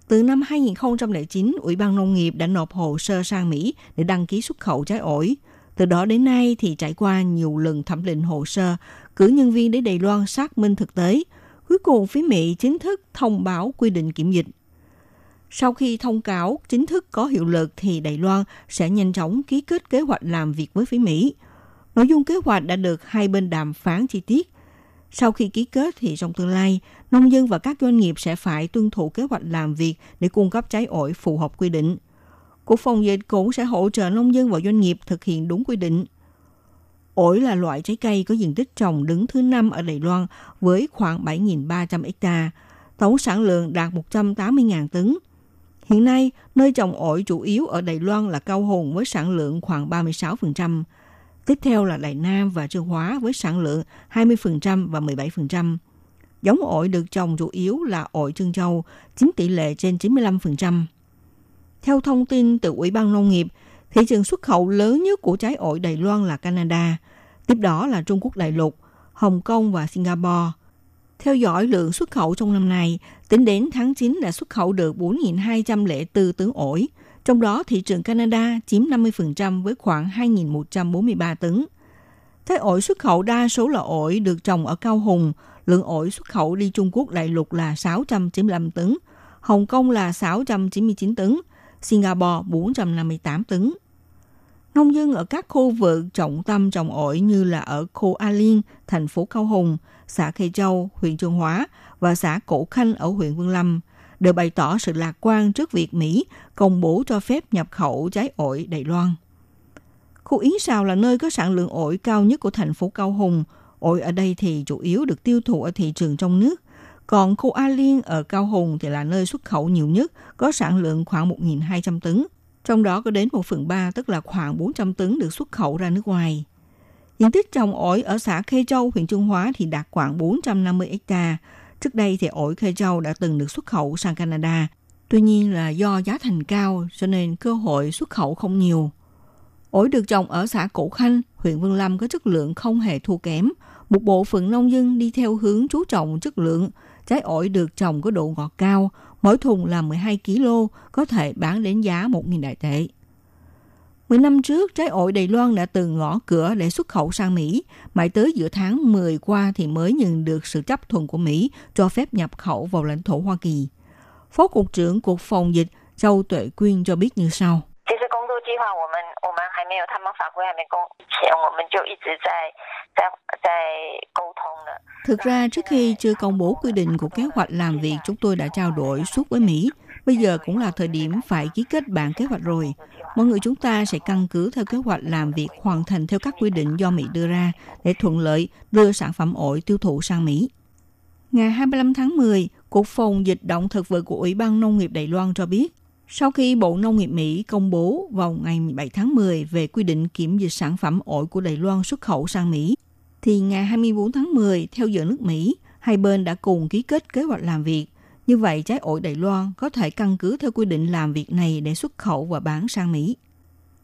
Từ năm 2009, Ủy ban Nông nghiệp đã nộp hồ sơ sang Mỹ để đăng ký xuất khẩu trái ổi. Từ đó đến nay thì trải qua nhiều lần thẩm định hồ sơ, cử nhân viên đến Đài Loan xác minh thực tế. Cuối cùng phía Mỹ chính thức thông báo quy định kiểm dịch. Sau khi thông cáo chính thức có hiệu lực thì Đài Loan sẽ nhanh chóng ký kết kế hoạch làm việc với phía Mỹ. Nội dung kế hoạch đã được hai bên đàm phán chi tiết. Sau khi ký kết thì trong tương lai, nông dân và các doanh nghiệp sẽ phải tuân thủ kế hoạch làm việc để cung cấp trái ổi phù hợp quy định. Cục phòng dịch cũng sẽ hỗ trợ nông dân và doanh nghiệp thực hiện đúng quy định. Ổi là loại trái cây có diện tích trồng đứng thứ năm ở Đài Loan với khoảng 7.300 ha. Tổng sản lượng đạt 180.000 tấn. Hiện nay, nơi trồng ổi chủ yếu ở Đài Loan là Cao Hùng với sản lượng khoảng 36%. Tiếp theo là Đài Nam và Trương Hóa với sản lượng 20% và 17%. Giống ổi được trồng chủ yếu là ổi trương Châu, chiếm tỷ lệ trên 95%. Theo thông tin từ Ủy ban Nông nghiệp, thị trường xuất khẩu lớn nhất của trái ổi Đài Loan là Canada, tiếp đó là Trung Quốc Đại Lục, Hồng Kông và Singapore. Theo dõi lượng xuất khẩu trong năm nay, tính đến tháng 9 đã xuất khẩu được 4.204 tấn ổi, trong đó thị trường Canada chiếm 50% với khoảng 2.143 tấn. Thế ổi xuất khẩu đa số là ổi được trồng ở Cao Hùng, lượng ổi xuất khẩu đi Trung Quốc đại lục là 695 tấn, Hồng Kông là 699 tấn, Singapore 458 tấn. Nông dân ở các khu vực trọng tâm trồng ổi như là ở khu A Liên, thành phố Cao Hùng, xã Khê Châu, huyện Trường Hóa và xã Cổ Khanh ở huyện Vương Lâm đều bày tỏ sự lạc quan trước việc Mỹ công bố cho phép nhập khẩu trái ổi Đài Loan. Khu Yến Sào là nơi có sản lượng ổi cao nhất của thành phố Cao Hùng. Ổi ở đây thì chủ yếu được tiêu thụ ở thị trường trong nước. Còn khu A Liên ở Cao Hùng thì là nơi xuất khẩu nhiều nhất, có sản lượng khoảng 1.200 tấn. Trong đó có đến 1 phần 3, tức là khoảng 400 tấn được xuất khẩu ra nước ngoài. Diện tích trồng ổi ở xã Khê Châu, huyện Trương Hóa thì đạt khoảng 450 ha. Trước đây thì ổi Khê Châu đã từng được xuất khẩu sang Canada. Tuy nhiên là do giá thành cao cho nên cơ hội xuất khẩu không nhiều. Ổi được trồng ở xã Cổ Khanh, huyện Vân Lâm có chất lượng không hề thua kém. Một bộ phận nông dân đi theo hướng chú trọng chất lượng. Trái ổi được trồng có độ ngọt cao, mỗi thùng là 12 kg, có thể bán đến giá 1.000 đại tệ. 10 năm trước, trái ổi Đài Loan đã từng ngõ cửa để xuất khẩu sang Mỹ. Mãi tới giữa tháng 10 qua thì mới nhận được sự chấp thuận của Mỹ cho phép nhập khẩu vào lãnh thổ Hoa Kỳ. Phó Cục trưởng Cục Phòng dịch Châu Tuệ Quyên cho biết như sau. Thực ra trước khi chưa công bố quy định của kế hoạch làm việc, chúng tôi đã trao đổi suốt với Mỹ. Bây giờ cũng là thời điểm phải ký kết bản kế hoạch rồi. Mọi người chúng ta sẽ căn cứ theo kế hoạch làm việc hoàn thành theo các quy định do Mỹ đưa ra để thuận lợi đưa sản phẩm ổi tiêu thụ sang Mỹ. Ngày 25 tháng 10, Cục Phòng dịch động thực vật của Ủy ban Nông nghiệp Đài Loan cho biết, sau khi Bộ Nông nghiệp Mỹ công bố vào ngày 17 tháng 10 về quy định kiểm dịch sản phẩm ổi của Đài Loan xuất khẩu sang Mỹ, thì ngày 24 tháng 10, theo giờ nước Mỹ, hai bên đã cùng ký kết kế hoạch làm việc. Như vậy, trái ổi Đài Loan có thể căn cứ theo quy định làm việc này để xuất khẩu và bán sang Mỹ.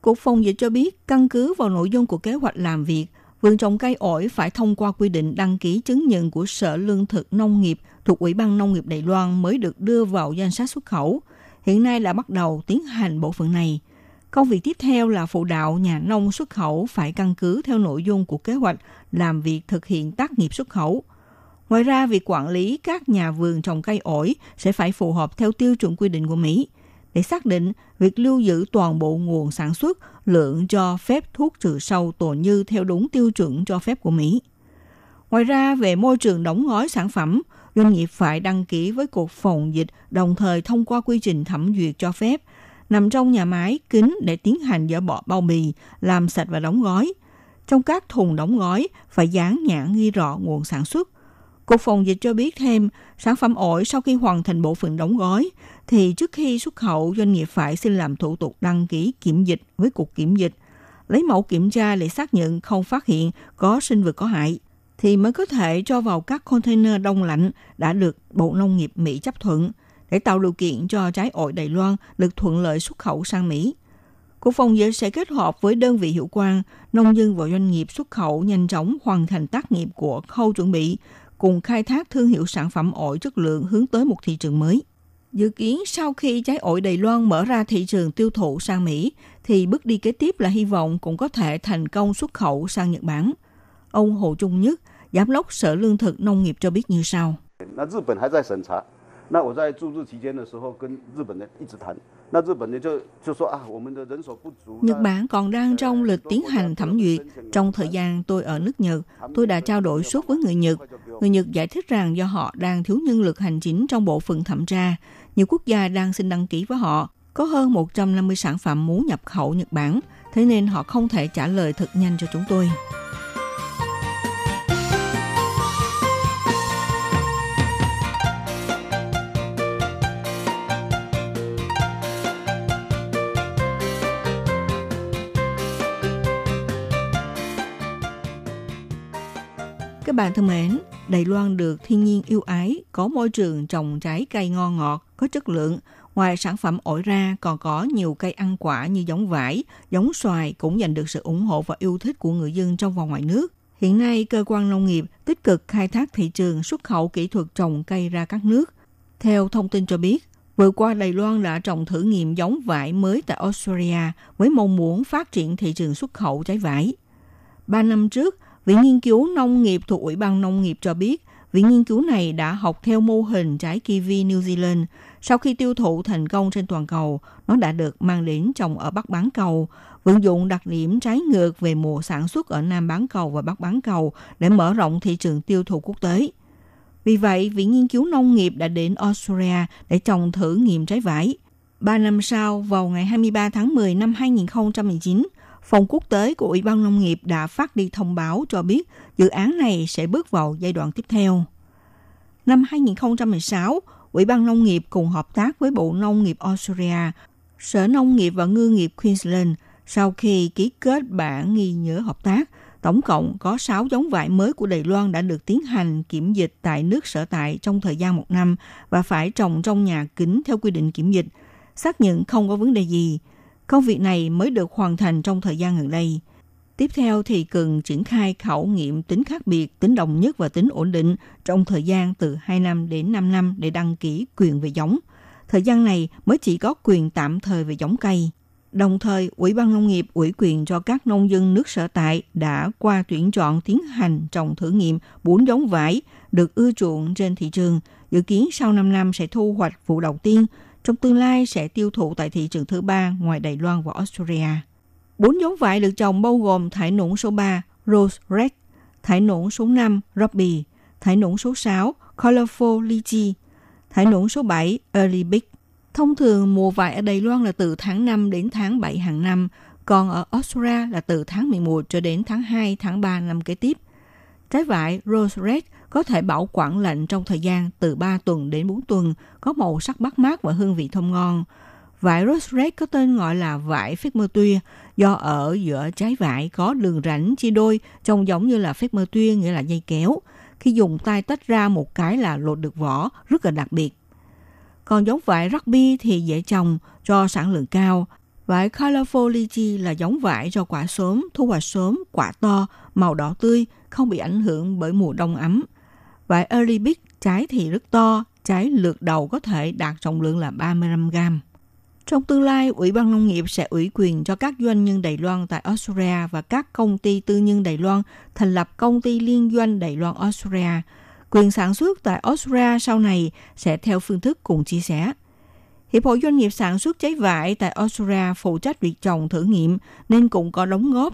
Cục Phòng dịch cho biết, căn cứ vào nội dung của kế hoạch làm việc, vườn trồng cây ổi phải thông qua quy định đăng ký chứng nhận của Sở Lương thực Nông nghiệp thuộc Ủy ban Nông nghiệp Đài Loan mới được đưa vào danh sách xuất khẩu. Hiện nay là bắt đầu tiến hành bộ phận này. Công việc tiếp theo là phụ đạo nhà nông xuất khẩu phải căn cứ theo nội dung của kế hoạch làm việc thực hiện tác nghiệp xuất khẩu. Ngoài ra, việc quản lý các nhà vườn trồng cây ổi sẽ phải phù hợp theo tiêu chuẩn quy định của Mỹ để xác định việc lưu giữ toàn bộ nguồn sản xuất, lượng cho phép thuốc trừ sâu tồn như theo đúng tiêu chuẩn cho phép của Mỹ. Ngoài ra, về môi trường đóng gói sản phẩm, doanh nghiệp phải đăng ký với Cục Phòng dịch đồng thời thông qua quy trình thẩm duyệt cho phép nằm trong nhà máy kính để tiến hành dỡ bỏ bao bì, làm sạch và đóng gói. Trong các thùng đóng gói phải dán nhãn ghi rõ nguồn sản xuất. Cục Phòng dịch cho biết thêm, sản phẩm ổi sau khi hoàn thành bộ phận đóng gói, thì trước khi xuất khẩu, doanh nghiệp phải xin làm thủ tục đăng ký kiểm dịch với Cục Kiểm dịch, lấy mẫu kiểm tra để xác nhận không phát hiện có sinh vật có hại, thì mới có thể cho vào các container đông lạnh đã được Bộ Nông nghiệp Mỹ chấp thuận để tạo điều kiện cho trái ổi Đài Loan được thuận lợi xuất khẩu sang Mỹ. Cục phòng dịch sẽ kết hợp với đơn vị hiệu quan, nông dân và doanh nghiệp xuất khẩu nhanh chóng hoàn thành tác nghiệp của khâu chuẩn bị, cùng khai thác thương hiệu sản phẩm ổi chất lượng hướng tới một thị trường mới. Dự kiến sau khi trái ổi Đài Loan mở ra thị trường tiêu thụ sang Mỹ, thì bước đi kế tiếp là hy vọng cũng có thể thành công xuất khẩu sang Nhật Bản. Ông Hồ Trung Nhất, Giám đốc Sở Lương thực Nông nghiệp cho biết như sau. Nhật Bản còn đang trong lịch tiến hành thẩm duyệt. Trong thời gian tôi ở nước Nhật, tôi đã trao đổi suốt với người Nhật. Người Nhật giải thích rằng do họ đang thiếu nhân lực hành chính trong bộ phận thẩm tra. Nhiều quốc gia đang xin đăng ký với họ. Có hơn 150 sản phẩm muốn nhập khẩu Nhật Bản, thế nên họ không thể trả lời thật nhanh cho chúng tôi. Các bạn thân mến, Đài Loan được thiên nhiên yêu ái, có môi trường trồng trái cây ngon ngọt, có chất lượng. Ngoài sản phẩm ổi ra, còn có nhiều cây ăn quả như giống vải, giống xoài cũng giành được sự ủng hộ và yêu thích của người dân trong và ngoài nước. Hiện nay, cơ quan nông nghiệp tích cực khai thác thị trường xuất khẩu kỹ thuật trồng cây ra các nước. Theo thông tin cho biết, vừa qua Đài Loan đã trồng thử nghiệm giống vải mới tại Australia với mong muốn phát triển thị trường xuất khẩu trái vải. Ba năm trước, Viện Nghiên cứu Nông nghiệp thuộc Ủy ban Nông nghiệp cho biết, Viện nghiên cứu này đã học theo mô hình trái kiwi New Zealand. Sau khi tiêu thụ thành công trên toàn cầu, nó đã được mang đến trồng ở Bắc Bán Cầu, vận dụng đặc điểm trái ngược về mùa sản xuất ở Nam Bán Cầu và Bắc Bán Cầu để mở rộng thị trường tiêu thụ quốc tế. Vì vậy, Viện Nghiên cứu Nông nghiệp đã đến Australia để trồng thử nghiệm trái vải. Ba năm sau, vào ngày 23 tháng 10 năm 2019, Phòng quốc tế của Ủy ban Nông nghiệp đã phát đi thông báo cho biết dự án này sẽ bước vào giai đoạn tiếp theo. Năm 2016, Ủy ban Nông nghiệp cùng hợp tác với Bộ Nông nghiệp Australia, Sở Nông nghiệp và Ngư nghiệp Queensland sau khi ký kết bản ghi nhớ hợp tác, tổng cộng có 6 giống vải mới của Đài Loan đã được tiến hành kiểm dịch tại nước sở tại trong thời gian một năm và phải trồng trong nhà kính theo quy định kiểm dịch, xác nhận không có vấn đề gì. Công việc này mới được hoàn thành trong thời gian gần đây. Tiếp theo thì cần triển khai khảo nghiệm tính khác biệt, tính đồng nhất và tính ổn định trong thời gian từ 2 năm đến 5 năm để đăng ký quyền về giống. Thời gian này mới chỉ có quyền tạm thời về giống cây. Đồng thời, Ủy ban Nông nghiệp ủy quyền cho các nông dân nước sở tại đã qua tuyển chọn tiến hành trồng thử nghiệm 4 giống vải được ưa chuộng trên thị trường. Dự kiến sau 5 năm sẽ thu hoạch vụ đầu tiên, trong tương lai sẽ tiêu thụ tại thị trường thứ ba ngoài Đài Loan và Australia. Bốn giống vải được trồng bao gồm thải nũng số 3 Rose Red, thải nũng số 5 Ruby, thải nũng số 6 Colorful Lychee, thải nũng số 7 Early Big. Thông thường mùa vải ở Đài Loan là từ tháng 5 đến tháng 7 hàng năm, còn ở Australia là từ tháng 11 cho đến tháng 2, tháng 3 năm kế tiếp. Trái vải Rose Red có thể bảo quản lạnh trong thời gian từ 3 tuần đến 4 tuần, có màu sắc bắt mát và hương vị thơm ngon. Vải Rose Red có tên gọi là vải phép mơ tuya do ở giữa trái vải có đường rãnh chia đôi trông giống như là phép mơ tuya nghĩa là dây kéo. Khi dùng tay tách ra một cái là lột được vỏ, rất là đặc biệt. Còn giống vải Rugby thì dễ trồng, cho sản lượng cao. Vải Colorful Lychee là giống vải cho quả sớm, thu hoạch sớm, quả to, màu đỏ tươi, không bị ảnh hưởng bởi mùa đông ấm. Vải Arabic trái thì rất to, trái lượt đầu có thể đạt trọng lượng là 35 gram. Trong tương lai, Ủy ban Nông nghiệp sẽ ủy quyền cho các doanh nhân Đài Loan tại Australia và các công ty tư nhân Đài Loan thành lập công ty liên doanh Đài Loan Australia. Quyền sản xuất tại Australia sau này sẽ theo phương thức cùng chia sẻ. Hiệp hội Doanh nghiệp sản xuất trái vải tại Australia phụ trách việc trồng thử nghiệm nên cũng có đóng góp.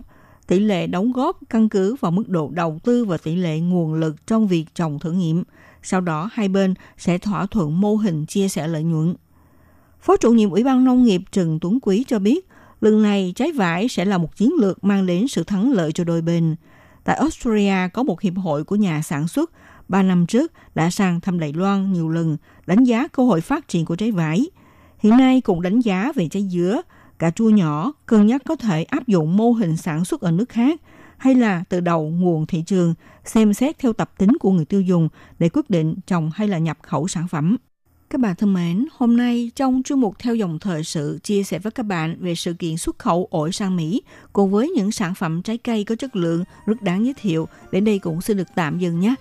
Tỷ lệ đóng góp căn cứ vào mức độ đầu tư và tỷ lệ nguồn lực trong việc trồng thử nghiệm. Sau đó hai bên sẽ thỏa thuận mô hình chia sẻ lợi nhuận. Phó chủ nhiệm Ủy ban Nông nghiệp Trần Tuấn Quý cho biết, lần này trái vải sẽ là một chiến lược mang đến sự thắng lợi cho đôi bên. Tại Australia có một hiệp hội của nhà sản xuất ba năm trước đã sang thăm Đài Loan nhiều lần, đánh giá cơ hội phát triển của trái vải. Hiện nay cũng đánh giá về trái dứa, cà chua nhỏ, cân nhắc có thể áp dụng mô hình sản xuất ở nước khác hay là từ đầu nguồn thị trường, xem xét theo tập tính của người tiêu dùng để quyết định trồng hay là nhập khẩu sản phẩm. Các bạn thân mến, hôm nay trong chuyên mục theo dòng thời sự chia sẻ với các bạn về sự kiện xuất khẩu ổi sang Mỹ cùng với những sản phẩm trái cây có chất lượng rất đáng giới thiệu. Đến đây cũng xin được tạm dừng nhé.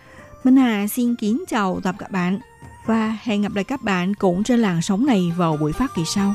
Minh Hà xin kính chào tạm các bạn và hẹn gặp lại các bạn cũng trên làn sóng này vào buổi phát kỳ sau.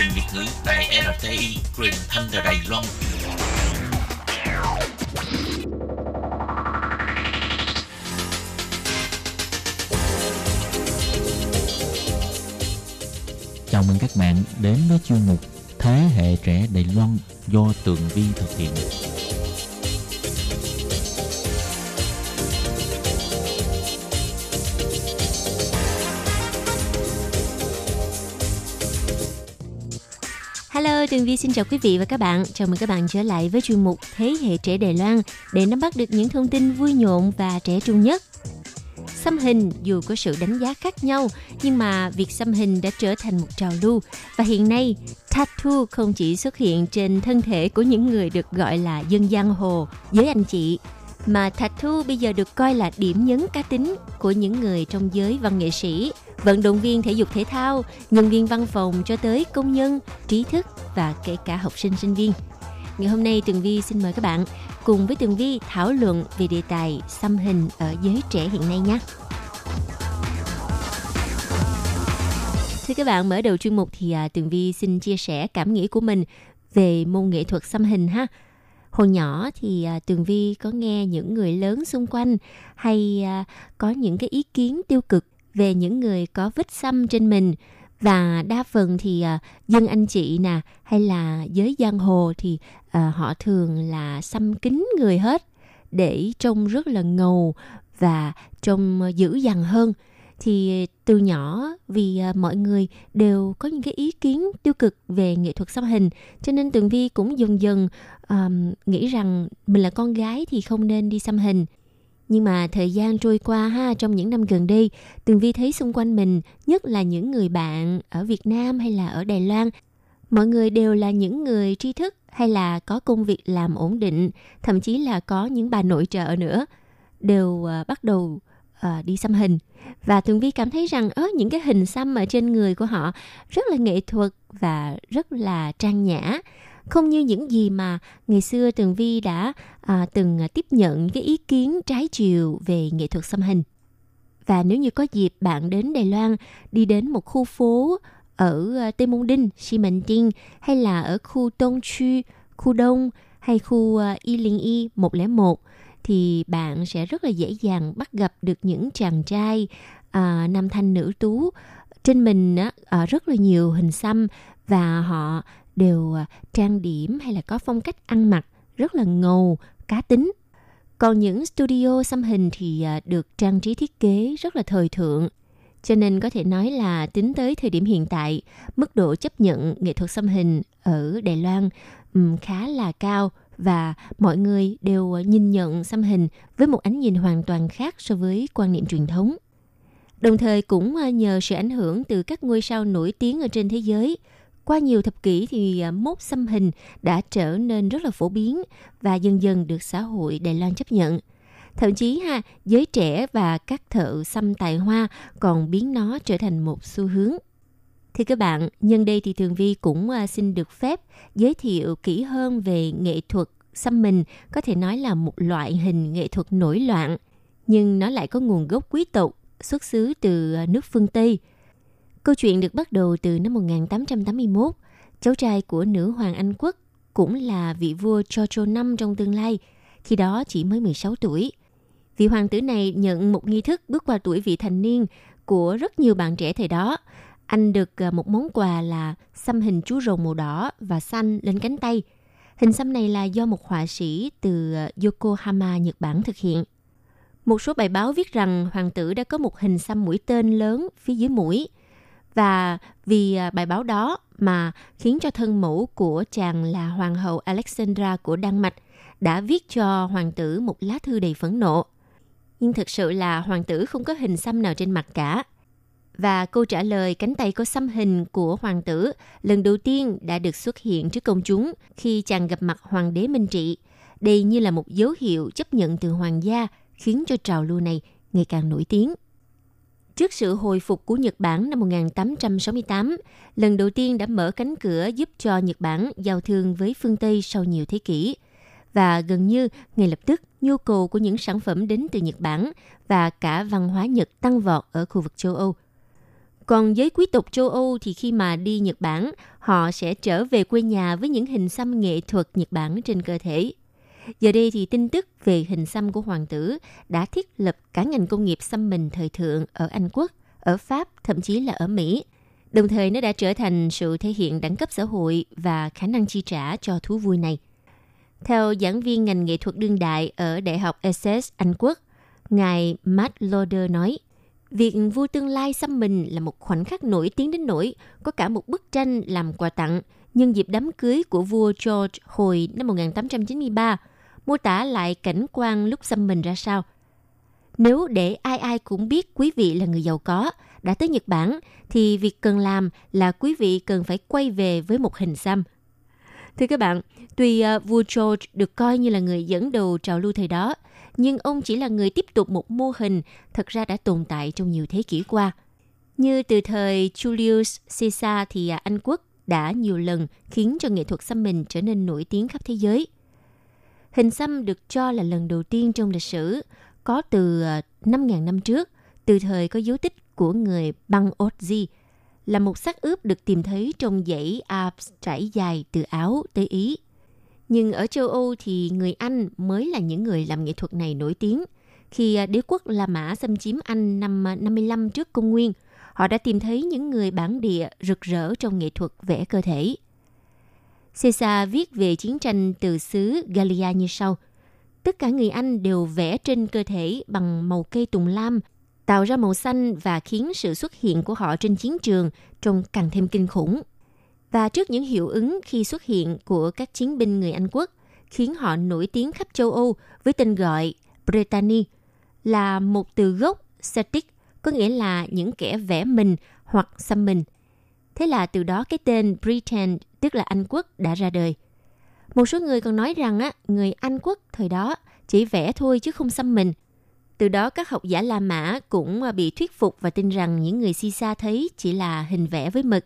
Trình Việt ngữ tại RTI truyền thanh từ Đài Loan. Chào mừng các bạn đến với chuyên mục Thế hệ trẻ Đài Loan do Tường Vi thực hiện. Tường Vi xin chào quý vị và các bạn. Chào mừng các bạn trở lại với chuyên mục Thế hệ trẻ Đài Loan để nắm bắt được những thông tin vui nhộn và trẻ trung nhất. Xăm hình dù có sự đánh giá khác nhau, nhưng mà việc xăm hình đã trở thành một trào lưu và hiện nay tattoo không chỉ xuất hiện trên thân thể của những người được gọi là dân giang hồ, giới anh chị, mà tattoo bây giờ được coi là điểm nhấn cá tính của những người trong giới văn nghệ sĩ, vận động viên thể dục thể thao, nhân viên văn phòng cho tới công nhân, trí thức và kể cả học sinh sinh viên. Ngày hôm nay Tường Vi xin mời các bạn cùng với Tường Vi thảo luận về đề tài xăm hình ở giới trẻ hiện nay nhé. Thưa các bạn, mở đầu chuyên mục thì à, Tường Vi xin chia sẻ cảm nghĩ của mình về môn nghệ thuật xăm hình ha. Hồi nhỏ thì à, Tường Vi có nghe những người lớn xung quanh hay à, có những cái ý kiến tiêu cực về những người có vết xăm trên mình. Và đa phần thì uh, dân anh chị nè hay là giới giang hồ thì uh, họ thường là xăm kín người hết để trông rất là ngầu và trông dữ dằn hơn. Thì từ nhỏ vì à, mọi người đều có những cái ý kiến tiêu cực về nghệ thuật xăm hình cho nên tường vi cũng dần dần um, nghĩ rằng mình là con gái thì không nên đi xăm hình nhưng mà thời gian trôi qua ha trong những năm gần đây tường vi thấy xung quanh mình nhất là những người bạn ở việt nam hay là ở đài loan mọi người đều là những người tri thức hay là có công việc làm ổn định thậm chí là có những bà nội trợ nữa đều uh, bắt đầu uh, đi xăm hình. Và tường vi cảm thấy rằng ớ những cái hình xăm ở trên người của họ rất là nghệ thuật và rất là trang nhã không như những gì mà ngày xưa tường vi đã à, từng tiếp nhận cái ý kiến trái chiều về nghệ thuật xăm hình. Và nếu như có dịp bạn đến Đài Loan đi đến một khu phố ở à, Tây Môn Đinh, Xi Mệnh Tiên hay là ở khu Đông Chu, khu Đông hay khu à, Y Linh Y 101 thì bạn sẽ rất là dễ dàng bắt gặp được những chàng trai à, nam thanh nữ tú. Trên mình á, à, rất là nhiều hình xăm và họ đều à, trang điểm hay là có phong cách ăn mặc rất là ngầu, cá tính. Còn những studio xăm hình thì à, được trang trí thiết kế rất là thời thượng. Cho nên có thể nói là tính tới thời điểm hiện tại, mức độ chấp nhận nghệ thuật xăm hình ở Đài Loan khá là cao và mọi người đều à, nhìn nhận xăm hình với một ánh nhìn hoàn toàn khác so với quan niệm truyền thống. Đồng thời cũng nhờ sự ảnh hưởng từ các ngôi sao nổi tiếng ở trên thế giới, qua nhiều thập kỷ thì à, mốt xăm hình đã trở nên rất là phổ biến và dần dần được xã hội Đài Loan chấp nhận. Thậm chí ha, giới trẻ và các thợ xăm tài hoa còn biến nó trở thành một xu hướng. Thì các bạn, nhân đây thì Thường Vi cũng à, xin được phép giới thiệu kỹ hơn về nghệ thuật xăm mình, có thể nói là một loại hình nghệ thuật nổi loạn, nhưng nó lại có nguồn gốc quý tộc, xuất xứ từ à, nước phương Tây – Câu chuyện được bắt đầu từ năm 1881. Cháu trai của nữ hoàng Anh quốc cũng là vị vua George V trong tương lai, khi đó chỉ mới 16 tuổi. Vị hoàng tử này nhận một nghi thức bước qua tuổi vị thành niên của rất nhiều bạn trẻ thời đó. Anh được à, một món quà là xăm hình chú rồng màu đỏ và xanh lên cánh tay. Hình xăm này là do một họa sĩ từ à, Yokohama, Nhật Bản thực hiện. Một số bài báo viết rằng hoàng tử đã có một hình xăm mũi tên lớn phía dưới mũi – và vì à, bài báo đó mà khiến cho thân mẫu của chàng là hoàng hậu Alexandra của Đan Mạch đã viết cho hoàng tử một lá thư đầy phẫn nộ. Nhưng thực sự là hoàng tử không có hình xăm nào trên mặt cả. Và câu trả lời cánh tay có xăm hình của hoàng tử lần đầu tiên đã được xuất hiện trước công chúng khi chàng gặp mặt hoàng đế Minh Trị. Đây như là một dấu hiệu chấp nhận từ hoàng gia khiến cho trào lưu này ngày càng nổi tiếng. Trước sự hồi phục của Nhật Bản năm 1868, lần đầu tiên đã mở cánh cửa giúp cho Nhật Bản giao thương với phương Tây sau nhiều thế kỷ. Và gần như ngay lập tức, nhu cầu của những sản phẩm đến từ Nhật Bản và cả văn hóa Nhật tăng vọt ở khu vực châu Âu. Còn giới quý tộc châu Âu thì khi mà đi Nhật Bản, họ sẽ trở về quê nhà với những hình xăm nghệ thuật Nhật Bản trên cơ thể. Giờ đây thì tin tức về hình xăm của hoàng tử đã thiết lập cả ngành công nghiệp xăm mình thời thượng ở Anh Quốc, ở Pháp, thậm chí là ở Mỹ. Đồng thời nó đã trở thành sự thể hiện đẳng cấp xã hội và khả năng chi trả cho thú vui này. Theo giảng viên ngành nghệ thuật đương đại ở Đại học Essex, Anh Quốc, ngài Matt Lauder nói, Việc vua tương lai xăm mình là một khoảnh khắc nổi tiếng đến nỗi có cả một bức tranh làm quà tặng nhân dịp đám cưới của vua George hồi năm 1893, mô tả lại cảnh quan lúc xăm mình ra sao. Nếu để ai ai cũng biết quý vị là người giàu có, đã tới Nhật Bản, thì việc cần làm là quý vị cần phải quay về với một hình xăm. Thưa các bạn, tuy uh, vua George được coi như là người dẫn đầu trào lưu thời đó, nhưng ông chỉ là người tiếp tục một mô hình thật ra đã tồn tại trong nhiều thế kỷ qua. Như từ thời Julius Caesar thì à, Anh quốc đã nhiều lần khiến cho nghệ thuật xăm mình trở nên nổi tiếng khắp thế giới. Hình xăm được cho là lần đầu tiên trong lịch sử, có từ ờ, 5.000 năm trước, từ thời có dấu tích của người băng Otzi, là một xác ướp được tìm thấy trong dãy Alps trải dài từ Áo tới Ý nhưng ở châu Âu thì người Anh mới là những người làm nghệ thuật này nổi tiếng. Khi ờ, đế quốc La Mã xâm chiếm Anh năm ờ, 55 trước công nguyên, họ đã tìm thấy những người bản địa rực rỡ trong nghệ thuật vẽ cơ thể. Caesar viết về chiến tranh từ xứ Gallia như sau. Tất cả người Anh đều vẽ trên cơ thể bằng màu cây tùng lam, tạo ra màu xanh và khiến sự xuất hiện của họ trên chiến trường trông càng thêm kinh khủng và trước những hiệu ứng khi xuất hiện của các chiến binh người Anh quốc, khiến họ nổi tiếng khắp châu Âu với tên gọi Brittany, là một từ gốc Celtic, có nghĩa là những kẻ vẽ mình hoặc xăm mình. Thế là từ đó cái tên Britain, tức là Anh quốc, đã ra đời. Một số người còn nói rằng á, người Anh quốc thời đó chỉ vẽ thôi chứ không xăm mình. Từ đó các học giả La Mã cũng à, bị thuyết phục và tin rằng những người si sa thấy chỉ là hình vẽ với mực.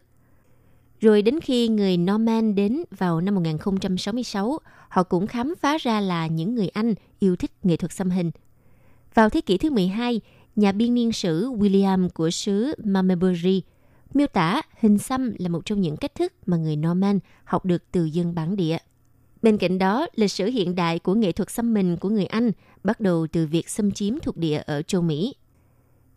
Rồi đến khi người Norman đến vào năm 1066, họ cũng khám phá ra là những người Anh yêu thích nghệ thuật xăm hình. Vào thế kỷ thứ 12, nhà biên niên sử William của xứ Mamebury miêu tả hình xăm là một trong những cách thức mà người Norman học được từ dân bản địa. Bên cạnh đó, lịch sử hiện đại của nghệ thuật xăm mình của người Anh bắt đầu từ việc xâm chiếm thuộc địa ở châu Mỹ.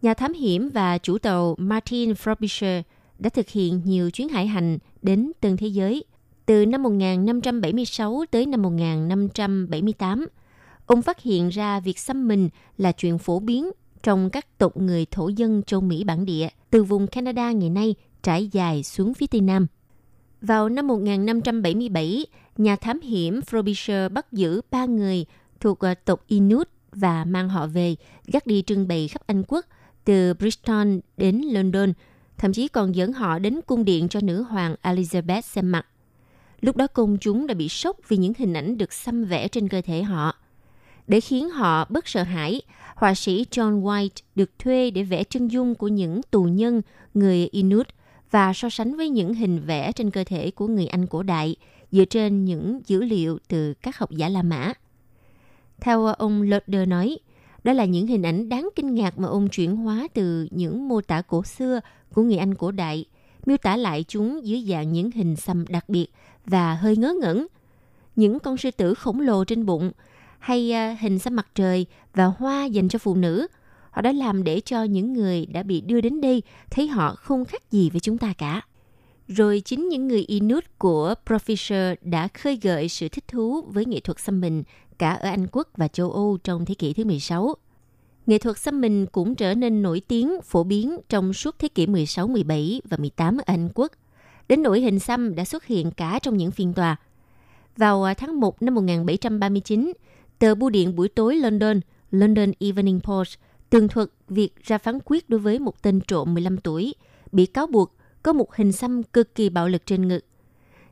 Nhà thám hiểm và chủ tàu Martin Frobisher – đã thực hiện nhiều chuyến hải hành đến tân thế giới. Từ năm 1576 tới năm 1578, ông phát hiện ra việc xăm mình là chuyện phổ biến trong các tộc người thổ dân châu Mỹ bản địa từ vùng Canada ngày nay trải dài xuống phía Tây Nam. Vào năm 1577, nhà thám hiểm Frobisher bắt giữ ba người thuộc ờ, tộc Inuit và mang họ về, dắt đi trưng bày khắp Anh quốc từ Bristol đến London thậm chí còn dẫn họ đến cung điện cho nữ hoàng Elizabeth xem mặt. Lúc đó công chúng đã bị sốc vì những hình ảnh được xăm vẽ trên cơ thể họ. Để khiến họ bất sợ hãi, họa sĩ John White được thuê để vẽ chân dung của những tù nhân người Inuit và so sánh với những hình vẽ trên cơ thể của người Anh cổ đại dựa trên những dữ liệu từ các học giả La Mã. Theo ông Loder nói, đó là những hình ảnh đáng kinh ngạc mà ông chuyển hóa từ những mô tả cổ xưa của người Anh cổ đại, miêu tả lại chúng dưới dạng những hình xăm đặc biệt và hơi ngớ ngẩn. Những con sư tử khổng lồ trên bụng, hay ờ, hình xăm mặt trời và hoa dành cho phụ nữ. Họ đã làm để cho những người đã bị đưa đến đây thấy họ không khác gì với chúng ta cả. Rồi chính những người Inuit của Professor đã khơi gợi sự thích thú với nghệ thuật xăm mình cả ở Anh Quốc và châu Âu trong thế kỷ thứ 16 nghệ thuật xăm mình cũng trở nên nổi tiếng, phổ biến trong suốt thế kỷ 16, 17 và 18 ở Anh Quốc. Đến nỗi hình xăm đã xuất hiện cả trong những phiên tòa. Vào ờ, tháng 1 năm 1739, tờ bưu điện buổi tối London, London Evening Post, tường thuật việc ra phán quyết đối với một tên trộm 15 tuổi, bị cáo buộc có một hình xăm cực kỳ bạo lực trên ngực.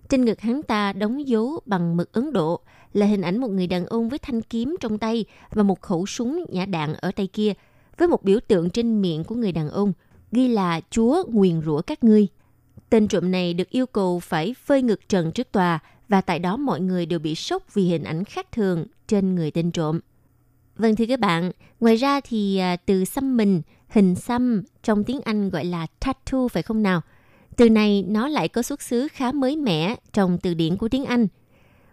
Trên ngực hắn ta đóng dấu bằng mực Ấn Độ là hình ảnh một người đàn ông với thanh kiếm trong tay và một khẩu súng nhả đạn ở tay kia với một biểu tượng trên miệng của người đàn ông ghi là Chúa nguyền rủa các ngươi. Tên trộm này được yêu cầu phải phơi ngực trần trước tòa và tại đó mọi người đều bị sốc vì hình ảnh khác thường trên người tên trộm. Vâng thưa các bạn, ngoài ra thì à, từ xăm mình, hình xăm trong tiếng Anh gọi là tattoo phải không nào? Từ này nó lại có xuất xứ khá mới mẻ trong từ điển của tiếng Anh.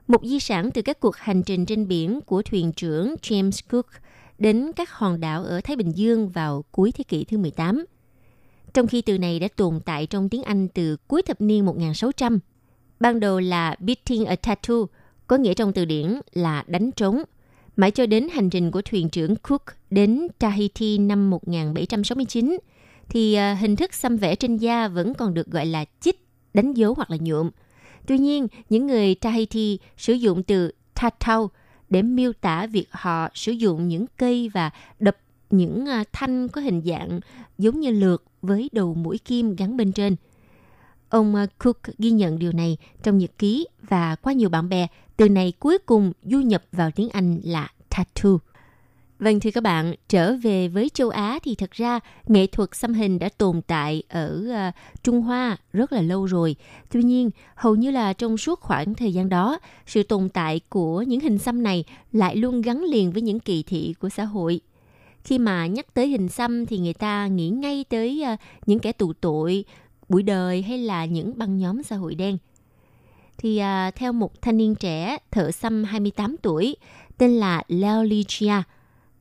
Một di sản từ các cuộc hành trình trên biển của thuyền trưởng James Cook đến các hòn đảo ở Thái Bình Dương vào cuối thế kỷ thứ 18. Trong khi từ này đã tồn tại trong tiếng Anh từ cuối thập niên 1600. Ban đầu là beating a tattoo, có nghĩa trong từ điển là đánh trống. Mãi cho đến hành trình của thuyền trưởng Cook đến Tahiti năm 1769, thì à, hình thức xăm vẽ trên da vẫn còn được gọi là chích, đánh dấu hoặc là nhuộm. Tuy nhiên, những người Tahiti sử dụng từ tatau để miêu tả việc họ sử dụng những cây và đập những à, thanh có hình dạng giống như lược với đầu mũi kim gắn bên trên. Ông à, Cook ghi nhận điều này trong nhật ký và qua nhiều bạn bè, từ này cuối cùng du nhập vào tiếng Anh là tattoo. Vâng thưa các bạn, trở về với châu Á thì thật ra nghệ thuật xăm hình đã tồn tại ở uh, Trung Hoa rất là lâu rồi. Tuy nhiên, hầu như là trong suốt khoảng thời gian đó, sự tồn tại của những hình xăm này lại luôn gắn liền với những kỳ thị của xã hội. Khi mà nhắc tới hình xăm thì người ta nghĩ ngay tới uh, những kẻ tù tội, buổi đời hay là những băng nhóm xã hội đen. Thì à, theo một thanh niên trẻ thợ xăm 28 tuổi tên là Leo Ligia,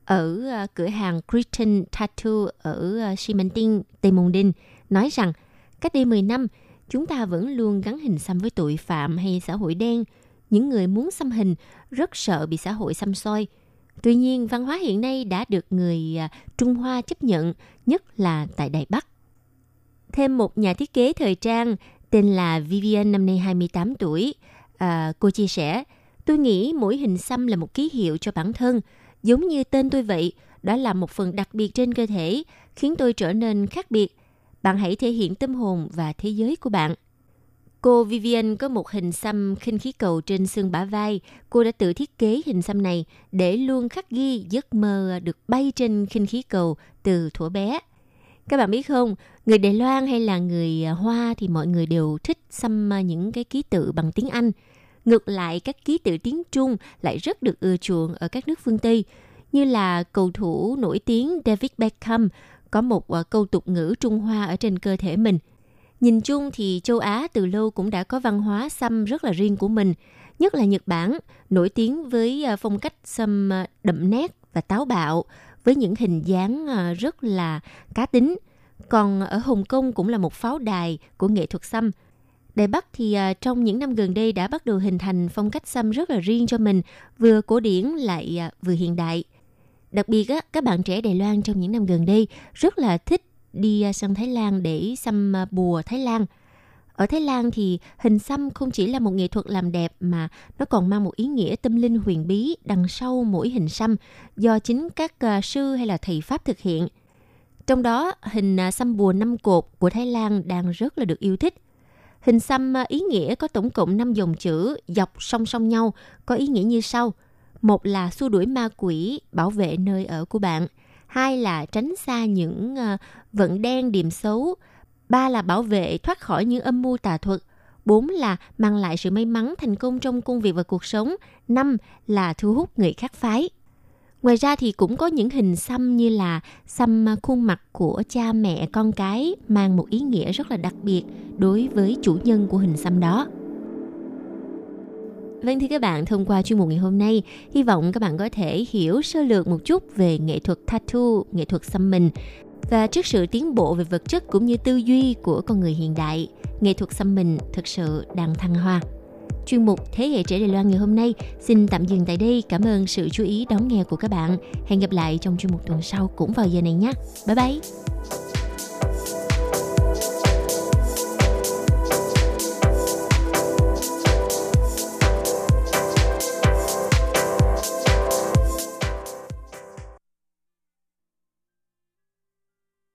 ở à, cửa hàng Christian Tattoo ở à, Xi Tây Môn Đinh nói rằng cách đây 10 năm, chúng ta vẫn luôn gắn hình xăm với tội phạm hay xã hội đen. Những người muốn xăm hình rất sợ bị xã hội xăm soi. Tuy nhiên, văn hóa hiện nay đã được người à, Trung Hoa chấp nhận, nhất là tại Đài Bắc. Thêm một nhà thiết kế thời trang tên là Vivian năm nay 28 tuổi. À, cô chia sẻ, tôi nghĩ mỗi hình xăm là một ký hiệu cho bản thân – Giống như tên tôi vậy, đó là một phần đặc biệt trên cơ thể, khiến tôi trở nên khác biệt. Bạn hãy thể hiện tâm hồn và thế giới của bạn. Cô Vivian có một hình xăm khinh khí cầu trên xương bả vai. Cô đã tự thiết kế hình xăm này để luôn khắc ghi giấc mơ được bay trên khinh khí cầu từ thuở bé. Các bạn biết không, người Đài Loan hay là người à, Hoa thì mọi người đều thích xăm à, những cái ký tự bằng tiếng Anh – Ngược lại, các ký tự tiếng Trung lại rất được ưa chuộng ở các nước phương Tây, như là cầu thủ nổi tiếng David Beckham có một à, câu tục ngữ Trung Hoa ở trên cơ thể mình. Nhìn chung thì châu Á từ lâu cũng đã có văn hóa xăm rất là riêng của mình, nhất là Nhật Bản, nổi tiếng với phong cách xăm đậm nét và táo bạo, với những hình dáng ờ, rất là cá tính. Còn ở Hồng Kông cũng là một pháo đài của nghệ thuật xăm – Đài Bắc thì ờ, trong những năm gần đây đã bắt đầu hình thành phong cách xăm rất là riêng cho mình, vừa cổ điển lại ờ, vừa hiện đại. Đặc biệt á, các bạn trẻ Đài Loan trong những năm gần đây rất là thích đi sang Thái Lan để xăm bùa Thái Lan. Ở Thái Lan thì hình xăm không chỉ là một nghệ thuật làm đẹp mà nó còn mang một ý nghĩa tâm linh huyền bí đằng sau mỗi hình xăm do chính các uh, sư hay là thầy pháp thực hiện. Trong đó, hình uh, xăm bùa năm cột của Thái Lan đang rất là được yêu thích. Hình xăm ờ, ý nghĩa có tổng cộng 5 dòng chữ dọc song song nhau, có ý nghĩa như sau. Một là xua đuổi ma quỷ, bảo vệ nơi ở của bạn. Hai là tránh xa những vận đen điểm xấu. Ba là bảo vệ thoát khỏi những âm mưu tà thuật. Bốn là mang lại sự may mắn thành công trong công việc và cuộc sống. Năm là thu hút người khác phái. Ngoài ra thì cũng có những hình xăm như là xăm khuôn mặt của cha mẹ con cái mang một ý nghĩa rất là đặc biệt đối với chủ nhân của hình xăm đó. Vâng thưa các bạn, thông qua chuyên mục ngày hôm nay, hy vọng các bạn có thể hiểu sơ lược một chút về nghệ thuật tattoo, nghệ thuật xăm mình. Và trước sự tiến bộ về vật chất cũng như tư duy của con người hiện đại, nghệ thuật xăm mình thực sự đang thăng hoa. Chuyên mục Thế hệ trẻ Đài Loan ngày hôm nay xin tạm dừng tại đây. Cảm ơn sự chú ý đón nghe của các bạn. Hẹn gặp lại trong chuyên mục tuần sau cũng vào giờ này nhé. Bye bye!